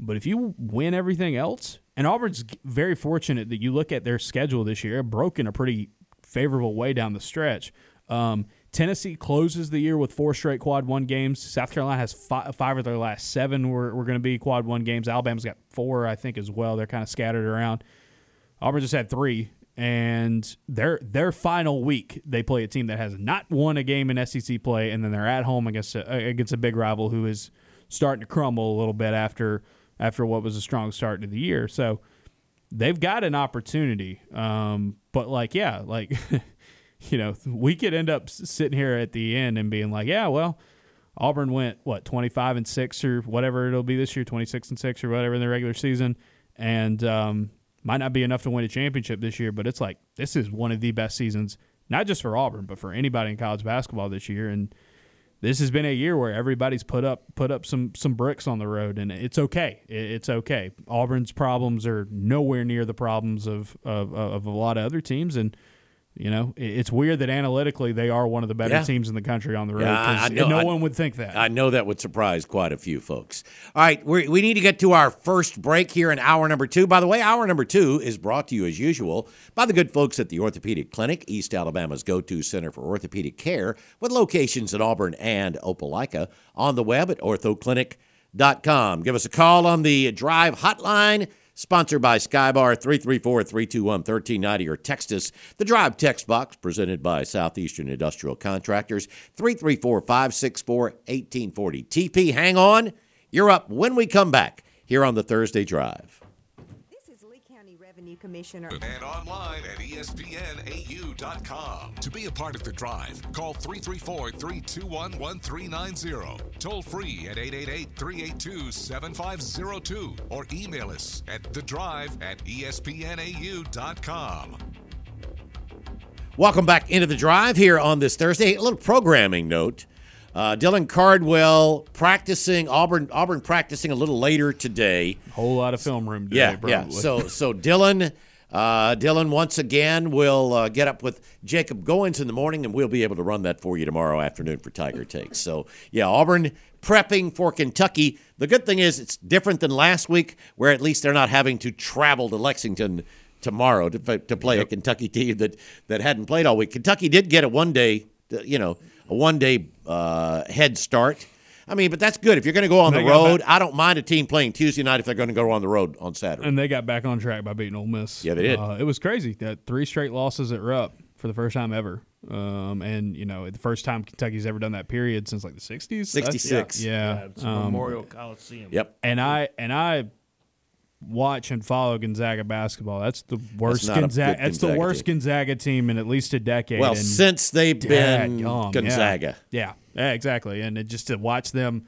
But if you win everything else, and Auburn's very fortunate that you look at their schedule this year, broken a pretty favorable way down the stretch. Um, Tennessee closes the year with four straight quad one games. South Carolina has five, five of their last seven were, were going to be quad one games. Alabama's got four, I think, as well. They're kind of scattered around. Auburn just had three, and their their final week they play a team that has not won a game in SEC play, and then they're at home against a, against a big rival who is starting to crumble a little bit after after what was a strong start to the year. So they've got an opportunity, um, but like yeah, like you know we could end up sitting here at the end and being like, yeah, well. Auburn went what twenty five and six or whatever it'll be this year, twenty six and six or whatever in the regular season, and um, might not be enough to win a championship this year. But it's like this is one of the best seasons, not just for Auburn, but for anybody in college basketball this year. And this has been a year where everybody's put up put up some some bricks on the road, and it's okay. It's okay. Auburn's problems are nowhere near the problems of of, of a lot of other teams, and. You know, it's weird that analytically they are one of the better Yeah. teams in the country on the road. Yeah, know- no I- one would think that. I know that would surprise quite a few folks. All right, we we need to get to our first break here in hour number two. By the way, hour number two is brought to you as usual by the good folks at the Orthopedic Clinic, East Alabama's go to center for orthopedic care, with locations in Auburn and Opelika. On the web at orthoclinic.com. Give us a call on the drive hotline. Sponsored by Skybar 334 321 1390 or text us the Drive text box presented by Southeastern Industrial Contractors 334 564 1840. TP, hang on. You're up when we come back here on the Thursday Drive. This is Lee County Revenue Commissioner. And online at ESPNAU.com. To be a part of the drive, call 334 321 1390. Toll free at 888 382 7502 or email us at the drive at ESPNAU.com. Welcome back into the drive here on this Thursday. A little programming note. Uh, Dylan Cardwell practicing Auburn. Auburn practicing a little later today. Whole lot of film room today, Yeah, probably. yeah. So, so Dylan, uh, Dylan once again will uh, get up with Jacob Goins in the morning, and we'll be able to run that for you tomorrow afternoon for Tiger Takes. So, yeah, Auburn prepping for Kentucky. The good thing is it's different than last week, where at least they're not having to travel to Lexington tomorrow to, to play a Kentucky team that that hadn't played all week. Kentucky did get a one day, you know, a one day uh, head start. I mean, but that's good. If you're going to go on They the got road, I don't mind a team playing Tuesday night if they're going to go on the road on Saturday. And they got back on track by beating Ole Miss. Yeah, they did. Uh, it was crazy. That three straight losses at Rupp for the first time ever. Um, and you know, the first time Kentucky's ever done that period since like the '60s. 66. Yeah, Yeah, it's um, Memorial Coliseum. Yep. and I and I watch and follow Gonzaga basketball. That's the worst a Gonzaga. That's the Gonzaga worst Gonzaga team in at least a decade. Well, and since they've been dadgum, yeah. Gonzaga. Yeah. yeah, exactly. And just to watch them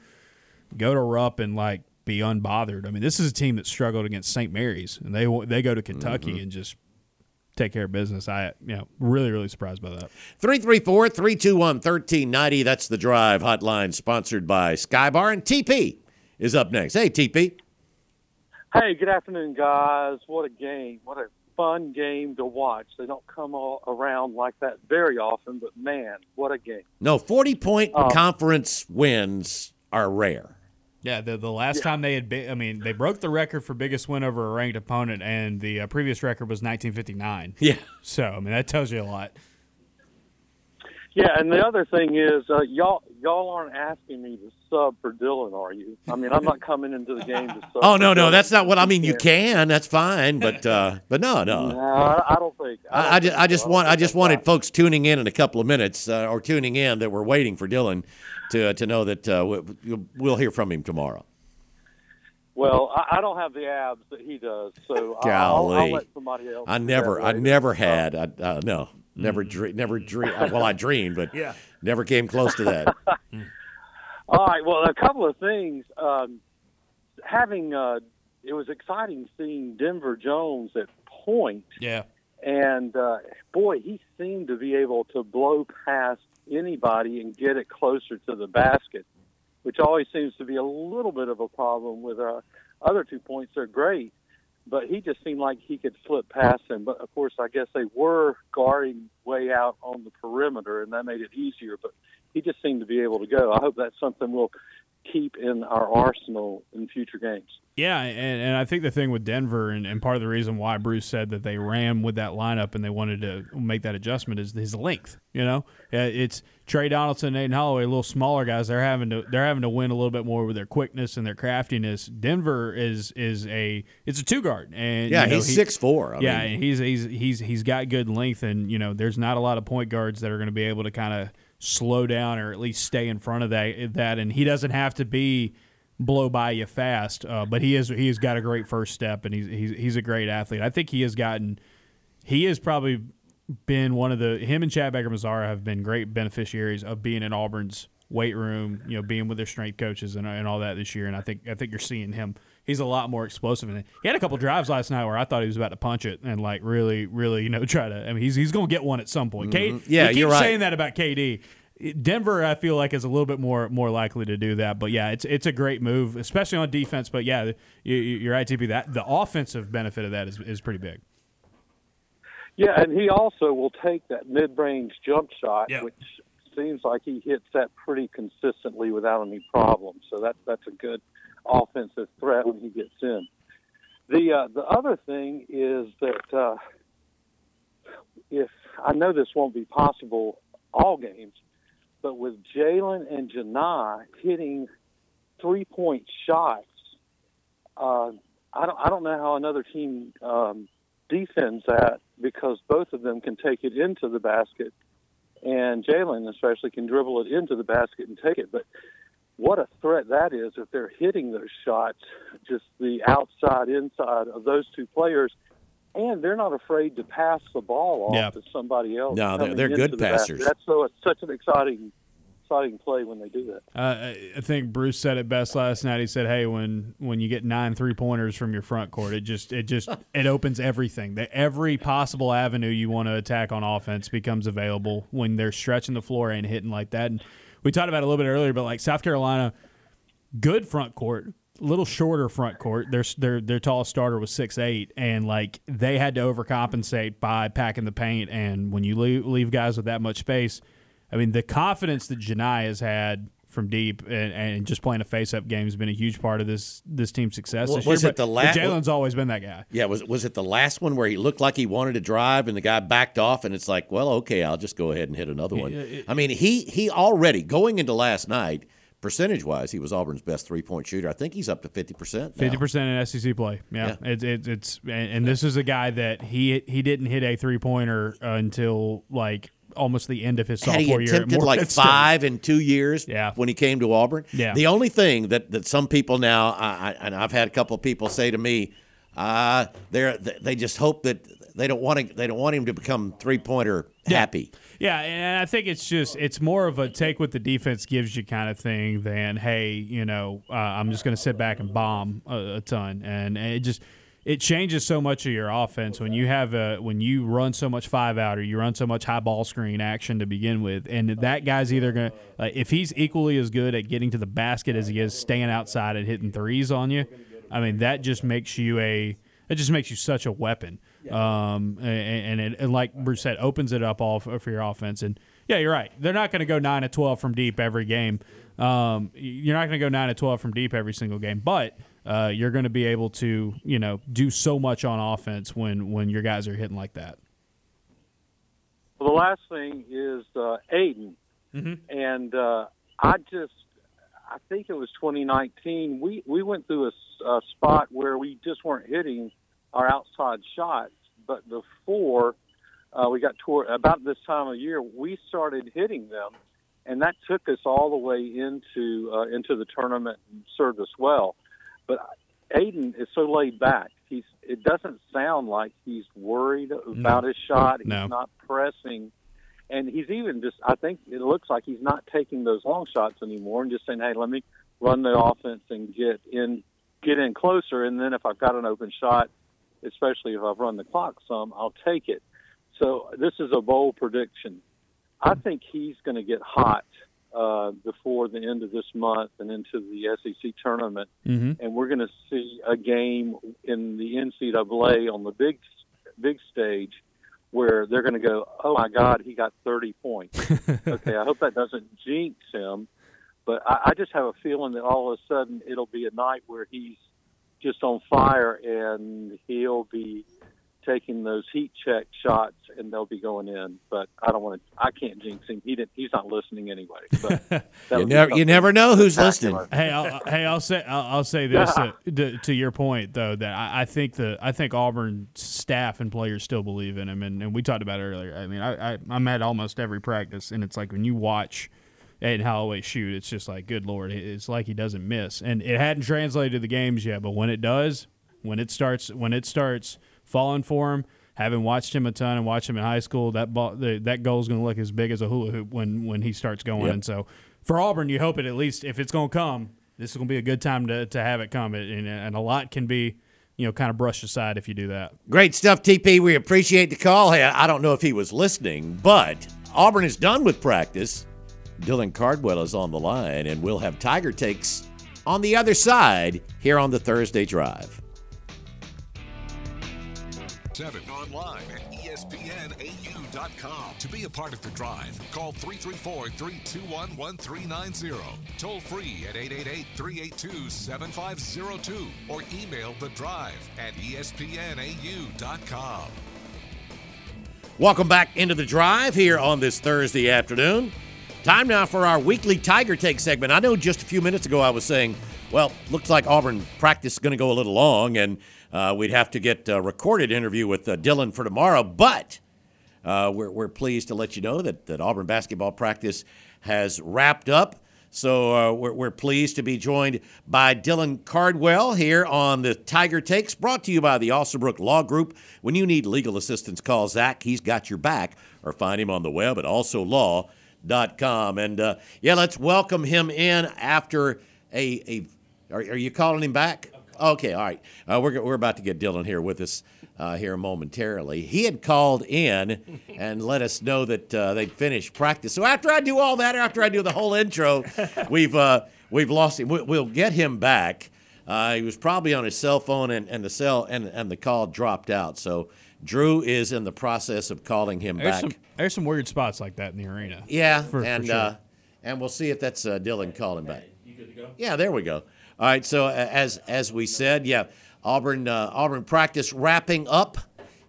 go to Rupp and like be unbothered. I mean, this is a team that struggled against St. Mary's, and they they go to Kentucky Mm-hmm. and just take care of business. I you know really really surprised by that. 334 321 1390. That's the drive hotline sponsored by Skybar. And TP is up next. Hey, TP. Hey, good afternoon, guys. What a game. What a fun game to watch. They don't come all around like that very often, but man, what a game. No, 40 point Oh. conference wins are rare. Yeah, the the last time they had been, I mean, they broke the record for biggest win over a ranked opponent, and the uh, previous record was 1959. Yeah. So I mean, that tells you a lot. Yeah, and the other thing is, uh, y'all y'all aren't asking me to sub for Dylan, are you? I mean, I'm not coming into the game to sub. Oh, no, no. Dylan. That's not what I mean. You can. That's fine. But uh, but no, no. No, I, I don't think. I, I, don't just, I so. just don't want I just wanted folks tuning in in a couple of minutes uh, or tuning in that we're waiting for Dylan to to know that uh, we- we'll, we'll hear from him tomorrow. Well, I, I don't have the abs that he does, so I'll, I'll let somebody else. I never, I never had. I, uh, no, never dream, never dream. Well, I dreamed, but Yeah. never came close to that. All right. Well, a couple of things. Um, having uh, it was exciting seeing Denver Jones at point, Yeah. and uh, boy, he seemed to be able to blow past anybody and get it closer to the basket, which always seems to be a little bit of a problem with our other two points. They're great, but he just seemed like he could slip past them. But of course, I guess they were guarding way out on the perimeter, and that made it easier. But he just seemed to be able to go. I hope that's something we'll keep in our arsenal in future games. Yeah, and, and I think the thing with Denver, and, and part of the reason why Bruce said that they ran with that lineup and they wanted to make that adjustment is his length. You know, Uh, it's Tre Donaldson, Aden Holloway, a little smaller guys. They're having to they're having to win a little bit more with their quickness and their craftiness. Denver is is a it's a two guard, and Yeah, you know, he's he- six four. I yeah, mean, and he's he's he's he's got good length, and you know, there's not a lot of point guards that are going to be able to kind of slow down or at least stay in front of that. That, and he doesn't have to be blow by you fast, uh, but he is he has got a great first step, and he's he's he's a great athlete. I think he has gotten he has probably been one of the him and Chad Baker Mazara have been great beneficiaries of being in Auburn's weight room, you know, being with their strength coaches and, and all that this year. And I think I think you're seeing him. He's a lot more explosive. And he had a couple drives last night where I thought he was about to punch it and like really, really, you know, try to. I mean, he's he's going to get one at some point. K, Mm-hmm. Yeah, we keep you're right. saying that about KD. Denver, I feel like is a little bit more more likely to do that, but yeah, it's it's a great move, especially on defense. But yeah, you, you're right, TP. That the offensive benefit of that is, is pretty big. Yeah, and he also will take that mid-range jump shot, Yeah. which seems like he hits that pretty consistently without any problem. So that that's a good offensive threat when he gets in. The uh, the other thing is that uh, if I know this won't be possible all games, but with Jaylin and Johni hitting three-point shots, uh, I don't I don't know how another team um, defends that because both of them can take it into the basket, and Jaylin especially can dribble it into the basket and take it. But what a threat that is if they're hitting those shots, just the outside inside of those two players. and they're not afraid to pass the ball off Yeah. to somebody else. No, they're- they're good the basket. passers. That's so it's such an exciting, exciting play when they do that. Uh, I I think Bruce said it best last night. He said, "Hey, when when you get nine three pointers from your front court, it just it just it opens everything. That every possible avenue you want to attack on offense becomes available when they're stretching the floor and hitting like that." And we talked about it a little bit earlier, but like South Carolina, good front court, a little shorter front court. Their their their tallest starter was six eight, and like they had to overcompensate by packing the paint. And when you leave, leave guys with that much space, I mean, the confidence that Johni has had from deep and, and just playing a face up game has been a huge part of this this team's success. Well, this was year, it the last? Jaylin's always been that guy. Yeah, was was it the last one where he looked like he wanted to drive and the guy backed off and it's like, well, okay, I'll just go ahead and hit another one. I mean, he he already going into last night, percentage wise, he was Auburn's best three point shooter. I think he's up to fifty percent. Fifty percent in SEC play. Yeah, Yeah. It, it, it's and, and this is a guy that he he didn't hit a three pointer until like almost the end of his Had he sophomore year. at attempted like Morehead State. five in two years Yeah. when he came to Auburn? Yeah. The only thing that, that some people now, I, I, and I've had a couple of people say to me, uh, they're, they just hope that they don't want to, they don't want him to become three pointer happy. Yeah, and I think it's just it's more of a take what the defense gives you kind of thing than hey, you know, uh, I'm just going to sit back and bomb a, a ton, and, and it just it changes so much of your offense when you have a when you run so much five out or you run so much high ball screen action to begin with, and that guy's either going to uh, if he's equally as good at getting to the basket as he is staying outside and hitting threes on you, I mean that just makes you a it just makes you such a weapon. Um, and, and, it, and like Bruce said, opens it up all for, for your offense. And yeah, you're right. They're not going to go nine to twelve from deep every game. Um, you're not going to go nine to twelve from deep every single game, but uh, you're going to be able to you know do so much on offense when when your guys are hitting like that. Well, the last thing is uh, Aden, and uh, I just I think it was 2019. We we went through a spot where we just weren't hitting our outside shots, but before uh, we got toward about this time of year, we started hitting them, and that took us all the way into uh, into the tournament and served us well. But Aden is so laid back. He's it doesn't sound like he's worried about his shot. He's No. not pressing. And he's even just I think it looks like he's not taking those long shots anymore and just saying, Hey, let me run the offense and get in get in closer and then if I've got an open shot, especially if I've run the clock some, I'll take it. So this is a bold prediction. I think he's going to get hot uh, before the end of this month and into the SEC tournament, Mm-hmm. and we're going to see a game in the NCAA on the big big stage where they're going to go, "Oh my God, he got 30 points." okay, I hope that doesn't jinx him, but I, I just have a feeling that all of a sudden it'll be a night where he's just on fire and he'll be taking those heat check shots and they'll be going in. But I don't want to. I can't jinx him. He didn't. He's not listening anyway. But You never, you never know who's listening. hey, I'll, hey, I'll say I'll, I'll say this to, to, to your point though that I, I think the I think Auburn staff and players still believe in him, and, and we talked about it earlier. I mean, I, I I'm at almost every practice, and it's like when you watch Aden Holloway shoot, it's just like, good lord, it's like he doesn't miss, and it hadn't translated to the games yet, but when it does, when it starts when it starts falling for him. Having watched him a ton and watched him in high school, that ball, the, that goal is going to look as big as a hula hoop when when he starts going. Yep. And so, for Auburn, you hope it at least if it's going to come, this is going to be a good time to, to have it come, and, and a lot can be, you know, kind of brushed aside if you do that. Great stuff, TP. We appreciate the call. Hey, I don't know if he was listening, but Auburn is done with practice. Dylan Cardwell is on the line, and we'll have Tiger Takes on the other side here on the Thursday Drive. 7 online at espnau.com. To be a part of the drive, call 334 321 1390. Toll free at 888 382 7502 or email the drive at espnau.com. Welcome back into the drive here on this Thursday afternoon. Time now for our weekly Tiger Take segment. I know just a few minutes ago I was saying, well, looks like Auburn practice is going to go a little long, and uh, we'd have to get a recorded interview with uh, Dylan for tomorrow. But uh, we're, we're pleased to let you know that, that Auburn basketball practice has wrapped up. So uh, we're, we're pleased to be joined by Dylan Cardwell here on the Tiger Takes, brought to you by the Alsobrook Law Group. When you need legal assistance, call Zach. He's got your back, or find him on the web at alsolaw.com. And uh, yeah, let's welcome him in after a. a are, are you calling him back? Okay, all right. Uh, we're, we're about to get Dylan here with us uh, here momentarily. He had called in and let us know that uh, they'd finished practice. So after I do all that, after I do the whole intro, we've uh, we've lost him. We, will get him back. Uh, he was probably on his cell phone, and, and the cell and, and the call dropped out. So Drew is in the process of calling him There's back. some there's some weird spots like that in the arena. Yeah, for, for and sure. uh, and we'll see if that's uh, Dylan calling back. Yeah, there we go. All right, so uh, as as we said, yeah, Auburn uh, Auburn practice wrapping up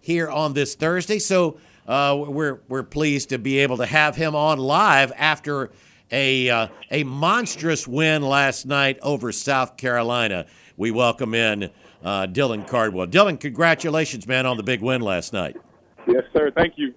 here on this Thursday. So uh, we're we're pleased to be able to have him on live after a uh, a monstrous win last night over South Carolina. We welcome in uh, Dylan Cardwell. Dylan, congratulations, man, on the big win last night. Yes, sir. Thank you.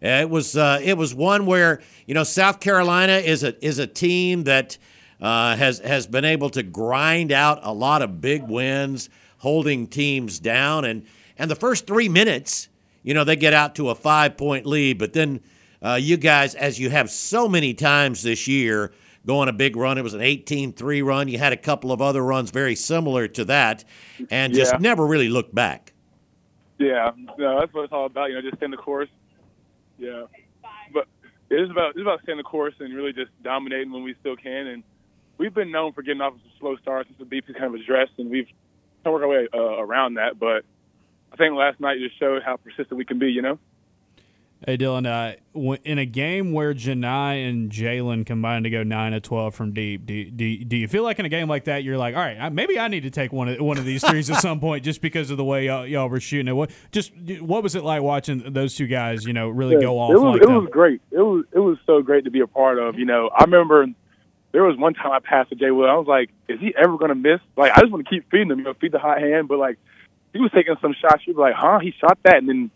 It was uh, it was one where you know South Carolina is a is a team that uh, has has been able to grind out a lot of big wins, holding teams down, and and the first three minutes, you know, they get out to a five point lead, but then uh, you guys, as you have so many times this year, go on a big run. It was an 18-3 run. You had a couple of other runs very similar to that, and just Yeah. never really looked back. Yeah, no, that's what it's all about. You know, just staying the course. Yeah, but it is about it's about staying the course and really just dominating when we still can. And we've been known for getting off of some slow starts since the beef is kind of addressed, and we've kind of worked our way uh, around that. But I think last night just showed how persistent we can be. You know. Hey Dylan, uh, in a game where Johni and Jaylin combined to go nine of twelve from deep, do, do, do you feel like in a game like that you're like, all right, maybe I need to take one of one of these threes at some point just because of the way y'all, y'all were shooting it? What just what was it like watching those two guys, you know, really Yeah, go off It was like it that? was great. It was it was so great to be a part of. You know, I remember there was one time I passed to Jay Will. I was like, is he ever going to miss? Like, I just want to keep feeding him. You know, feed the hot hand. But like, he was taking some shots. You'd be like, huh? He shot that, and then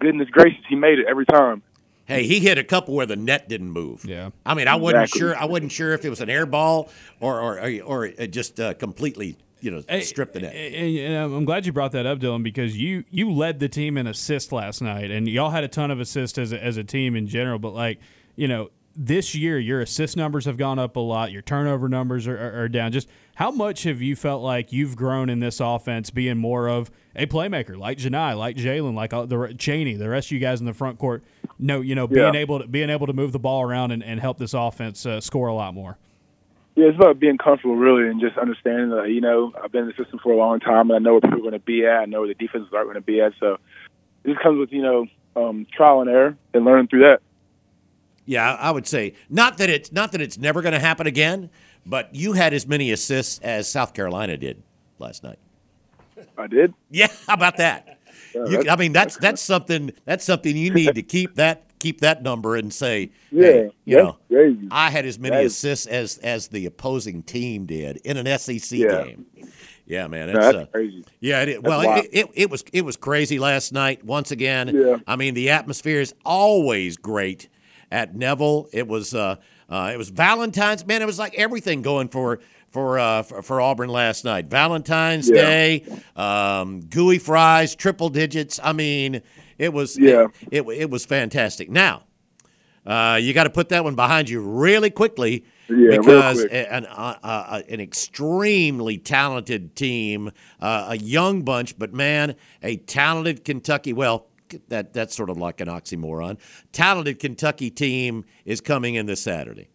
goodness gracious, he made it every time. Hey, he hit a couple where the net didn't move. Yeah. I mean, I wasn't Exactly. sure. I wasn't sure if it was an air ball or or or, or it just uh, completely, you know, Hey, stripped the net. And, and I'm glad you brought that up, Dylan, because you you led the team in assists last night, and y'all had a ton of assists as a, as a team in general. But like you know, this year your assist numbers have gone up a lot. Your turnover numbers are, are, are down. Just how much have you felt like you've grown in this offense, being more of a playmaker, like Johni, like Jaylin, like uh, the Chaney, the rest of you guys in the front court? No, you know, being Yeah. able to being able to move the ball around and, and help this offense uh, score a lot more. Yeah, it's about being comfortable, really, and just understanding that you know I've been in the system for a long time, and I know where people are going to be at. I know where the defenses are going to be at. So this comes with you know um, trial and error and learning through that. Yeah, I would say not that it's not that it's never going to happen again, but you had as many assists as South Carolina did last night. I did. Yeah, how about that? You, I mean, that's that's something that's something you need to keep that keep that number and say, Yeah, hey, you know, crazy. I had as many That is- assists as as the opposing team did in an SEC Yeah. game. Yeah, man, No, that's, that's uh, crazy. Yeah, it, That's well, it, it, it was it was crazy last night. Once again, Yeah. I mean, the atmosphere is always great at Neville. It was uh, uh, it was Valentine's. Man, it was like everything going for for uh, for, for Auburn last night. Valentine's Yeah. Day, um, gooey fries, triple digits. I mean, it was Yeah. it, it, it was fantastic. Now. Uh, you got to put that one behind you really quickly Yeah, because quick. an uh, uh, an extremely talented team, uh, a young bunch, but man, a talented Kentucky. Well, that that's sort of like an oxymoron. Talented Kentucky team is coming in this Saturday.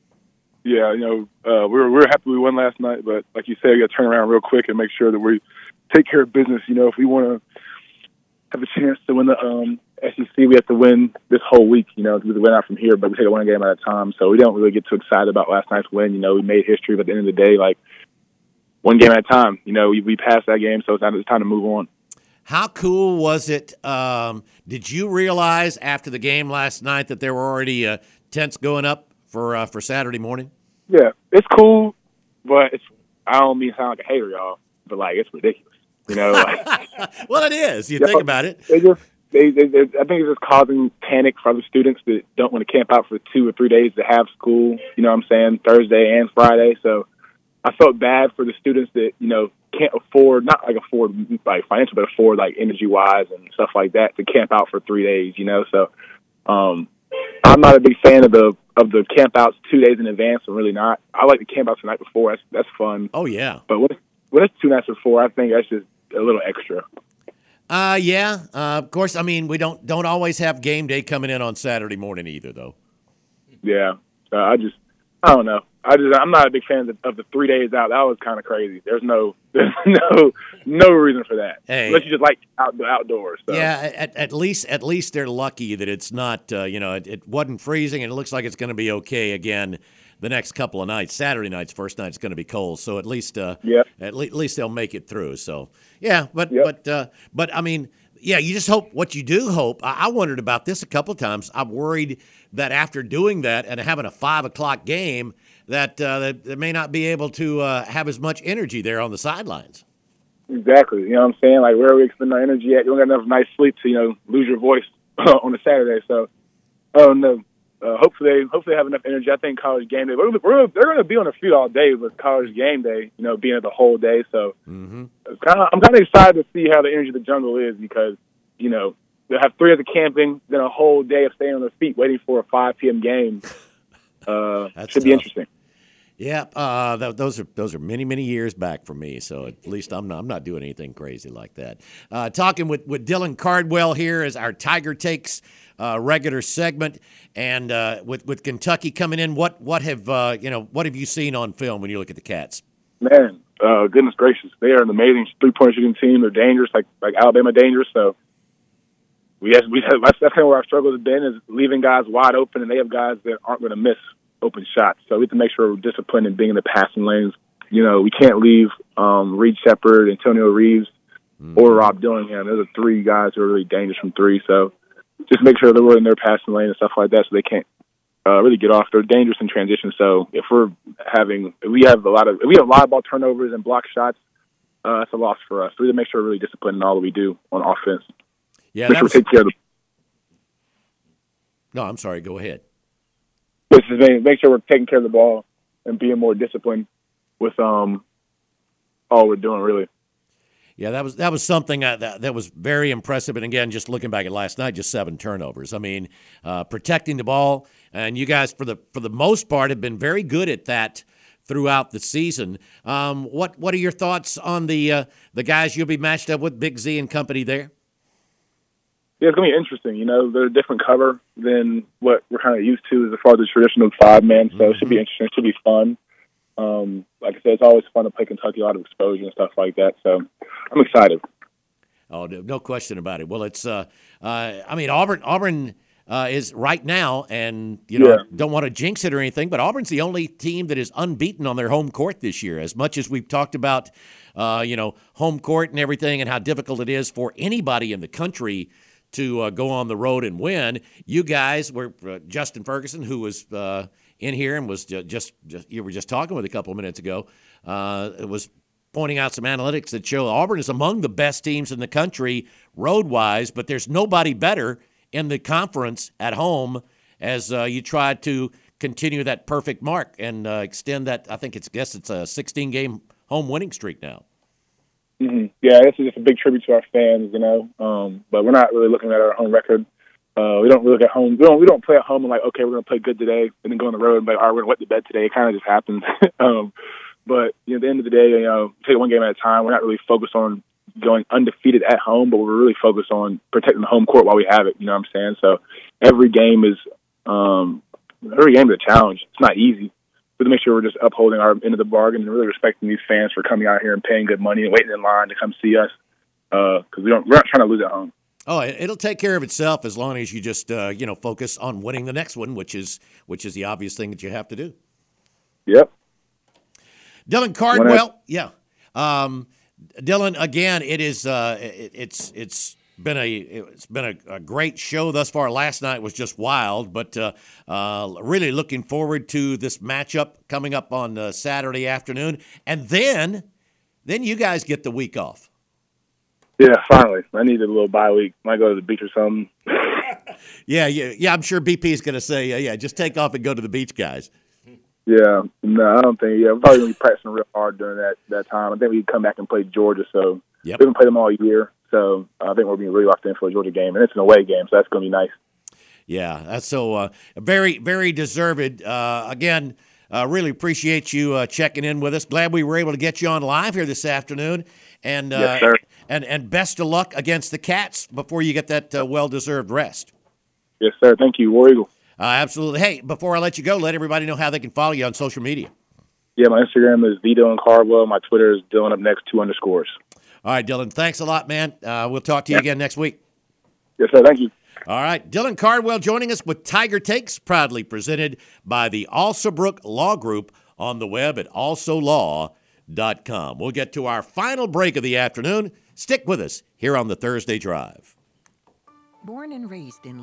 Yeah, you know, uh, we were we were happy we won last night, but like you said, we got to turn around real quick and make sure that we take care of business. You know, if we want to have a chance to win the um, SEC, we have to win this whole week. You know, we win out from here, but we take one game at a time. So we don't really get too excited about last night's win. You know, we made history, but at the end of the day, like one game at a time. You know, we, we passed that game, so it's time, it's time to move on. How cool was it? Um, did you realize after the game last night that there were already uh, tents going up for uh, for Saturday morning? Yeah, it's cool, but it's I don't mean to sound like a hater, y'all, but like it's ridiculous. You know, like Well, it is. You Yeah. think about it. they just they, they, they I think it's just causing panic for other students that don't want to camp out for two or three days to have school. You know what I'm saying? Thursday and Friday. So I felt bad for the students that you know can't afford not like afford like financial, but afford like energy wise and stuff like that to camp out for three days. You know, so um, I'm not a big fan of the of the camp outs two days in advance. I'm really not. I like the camp outs the night before. That's that's fun. Oh yeah. But what it's two nights before, I think that's just a little extra. Uh, yeah. Uh, of course, I mean we don't don't always have game day coming in on Saturday morning either, though. Yeah, uh, I just I don't know. I just I'm not a big fan of the, of the three days out. That was kind of crazy. There's no there's no no reason for that Hey. unless you just like out outdoors. So. Yeah, at, at least at least they're lucky that it's not uh, you know it, it wasn't freezing and it looks like it's going to be okay again the next couple of nights. Saturday night's first night's going to be cold, so at least uh, Yep. at, le- at least they'll make it through. So yeah, but Yep. but uh, but I mean yeah, you just hope what you do hope. I, I wondered about this a couple of times. I'm worried that after doing that and having a five o'clock game, that uh, that they may not be able to uh, have as much energy there on the sidelines. Exactly. You know what I'm saying? Like where are we expending our energy at? You don't got enough nice sleep to, you know, lose your voice on a Saturday. So oh no. Uh, hopefully, hopefully they have enough energy. I think college game day. We're, we're, they're going to be on the field all day with college game day. You know, being the whole day. So Mm-hmm. kinda, I'm kind of excited to see how the energy of the jungle is because you know they'll have three of the camping, then a whole day of staying on their feet waiting for a 5 p.m. game. Uh, That's should be interesting. Yeah, uh, th- those are those are many many years back for me. So at least I'm not I'm not doing anything crazy like that. Uh, talking with, with Dylan Cardwell here is our Tiger Takes uh, regular segment, and uh, with with Kentucky coming in, what what have uh, you know what have you seen on film when you look at the Cats? Man, uh, goodness gracious, they are an amazing three point shooting team. They're dangerous, like like Alabama dangerous. So we have, we have, that's, kind of where our struggle has been is leaving guys wide open, and they have guys that aren't going to miss open shots. So we have to make sure we're disciplined in being in the passing lanes. You know, we can't leave um, Reed Sheppard, Antonio Reeves, or Rob Dillingham. Those are three guys who are really dangerous from three. So just make sure that we're in their passing lane and stuff like that, so they can't uh, really get off. They're dangerous in transition. So if we're having, if we have a lot of, if we have live ball turnovers and block shots, uh, that's a loss for us. So we have to make sure we're really disciplined in all that we do on offense. Yeah, that sure take care of the. no, I'm sorry. Go ahead. This is make make sure we're taking care of the ball and being more disciplined with um all we're doing really. Yeah, that was that was something uh, that that was very impressive. And again, just looking back at last night, just seven turnovers. I mean, uh, protecting the ball, and you guys for the for the most part have been very good at that throughout the season. Um, what what are your thoughts on the uh, the guys you'll be matched up with, Big Z and company there? Yeah, it's gonna be interesting. You know, they're a different cover than what we're kind of used to as far as the traditional five man. So it should be interesting. It should be fun. Um, like I said, it's always fun to play Kentucky, a lot of exposure and stuff like that. So I'm excited. Oh, no, no question about it. Well, it's uh, uh, I mean Auburn Auburn uh, is right now, and you know Yeah. don't want to jinx it or anything, but Auburn's the only team that is unbeaten on their home court this year. As much as we've talked about, uh, you know, home court and everything, and how difficult it is for anybody in the country to uh, go on the road and win. You guys were uh, Justin Ferguson, who was uh, in here and was ju- just, just you were just talking with a couple of minutes ago, uh, was pointing out some analytics that show Auburn is among the best teams in the country road wise, but there's nobody better in the conference at home as uh, you try to continue that perfect mark and uh, extend that. I think it's guess it's a 16 game home winning streak now. Hmm Yeah, this is just a big tribute to our fans, you know. Um, but we're not really looking at our home record. Uh, we don't really look at home. We don't. We don't play at home and like, okay, we're gonna play good today, and then go on the road and be like, all right, we're gonna wet the bed today. It kind of just happens. um, but you know, at the end of the day, you know, take one game at a time. We're not really focused on going undefeated at home, but we're really focused on protecting the home court while we have it. You know what I'm saying? So every game is um, every game is a challenge. It's not easy. But to make sure we're just upholding our end of the bargain and really respecting these fans for coming out here and paying good money and waiting in line to come see us because we don't we're not trying to lose at home. Oh, it- it'll take care of itself as long as you just uh, you know focus on winning the next one, which is which is the obvious thing that you have to do. Yep. Dylan Cardwell, yeah. Um, Dylan, again, it is uh, it, it's it's been a it's been a, a great show thus far. Last night was just wild, but uh, uh, really looking forward to this matchup coming up on uh, Saturday afternoon, and then then you guys get the week off. Yeah, finally. I needed a little bye week. Might go to the beach or something. Yeah, yeah, yeah. I'm sure BP is going to say, yeah, yeah, just take off and go to the beach, guys. Yeah, no, I don't think. Yeah, we're probably gonna be practicing real hard during that that time. I think we can come back and play Georgia. So Yep. we haven't played them all year. So I think we're being really locked in for a Georgia game, and it's an away game, so that's gonna be nice. Yeah, that's so uh, very, very deserved. Uh, again, uh, really appreciate you uh, checking in with us. Glad we were able to get you on live here this afternoon, and uh, Yes, sir. and and best of luck against the Cats before you get that uh, well-deserved rest. Yes, sir. Thank you, War Eagle. Uh, absolutely. Hey, before I let you go, let everybody know how they can follow you on social media. Yeah, my Instagram is the Dylan Cardwell. My Twitter is Dylan up next two underscores. All right, Dylan. Thanks a lot, man. Uh, we'll talk to you again next week. Yes, sir. Thank you. All right, Dylan Cardwell joining us with Tiger Takes, proudly presented by the Alsobrook Law Group on the web at alsolaw.com. We'll get to our final break of the afternoon. Stick with us here on the Thursday Drive. Born and raised in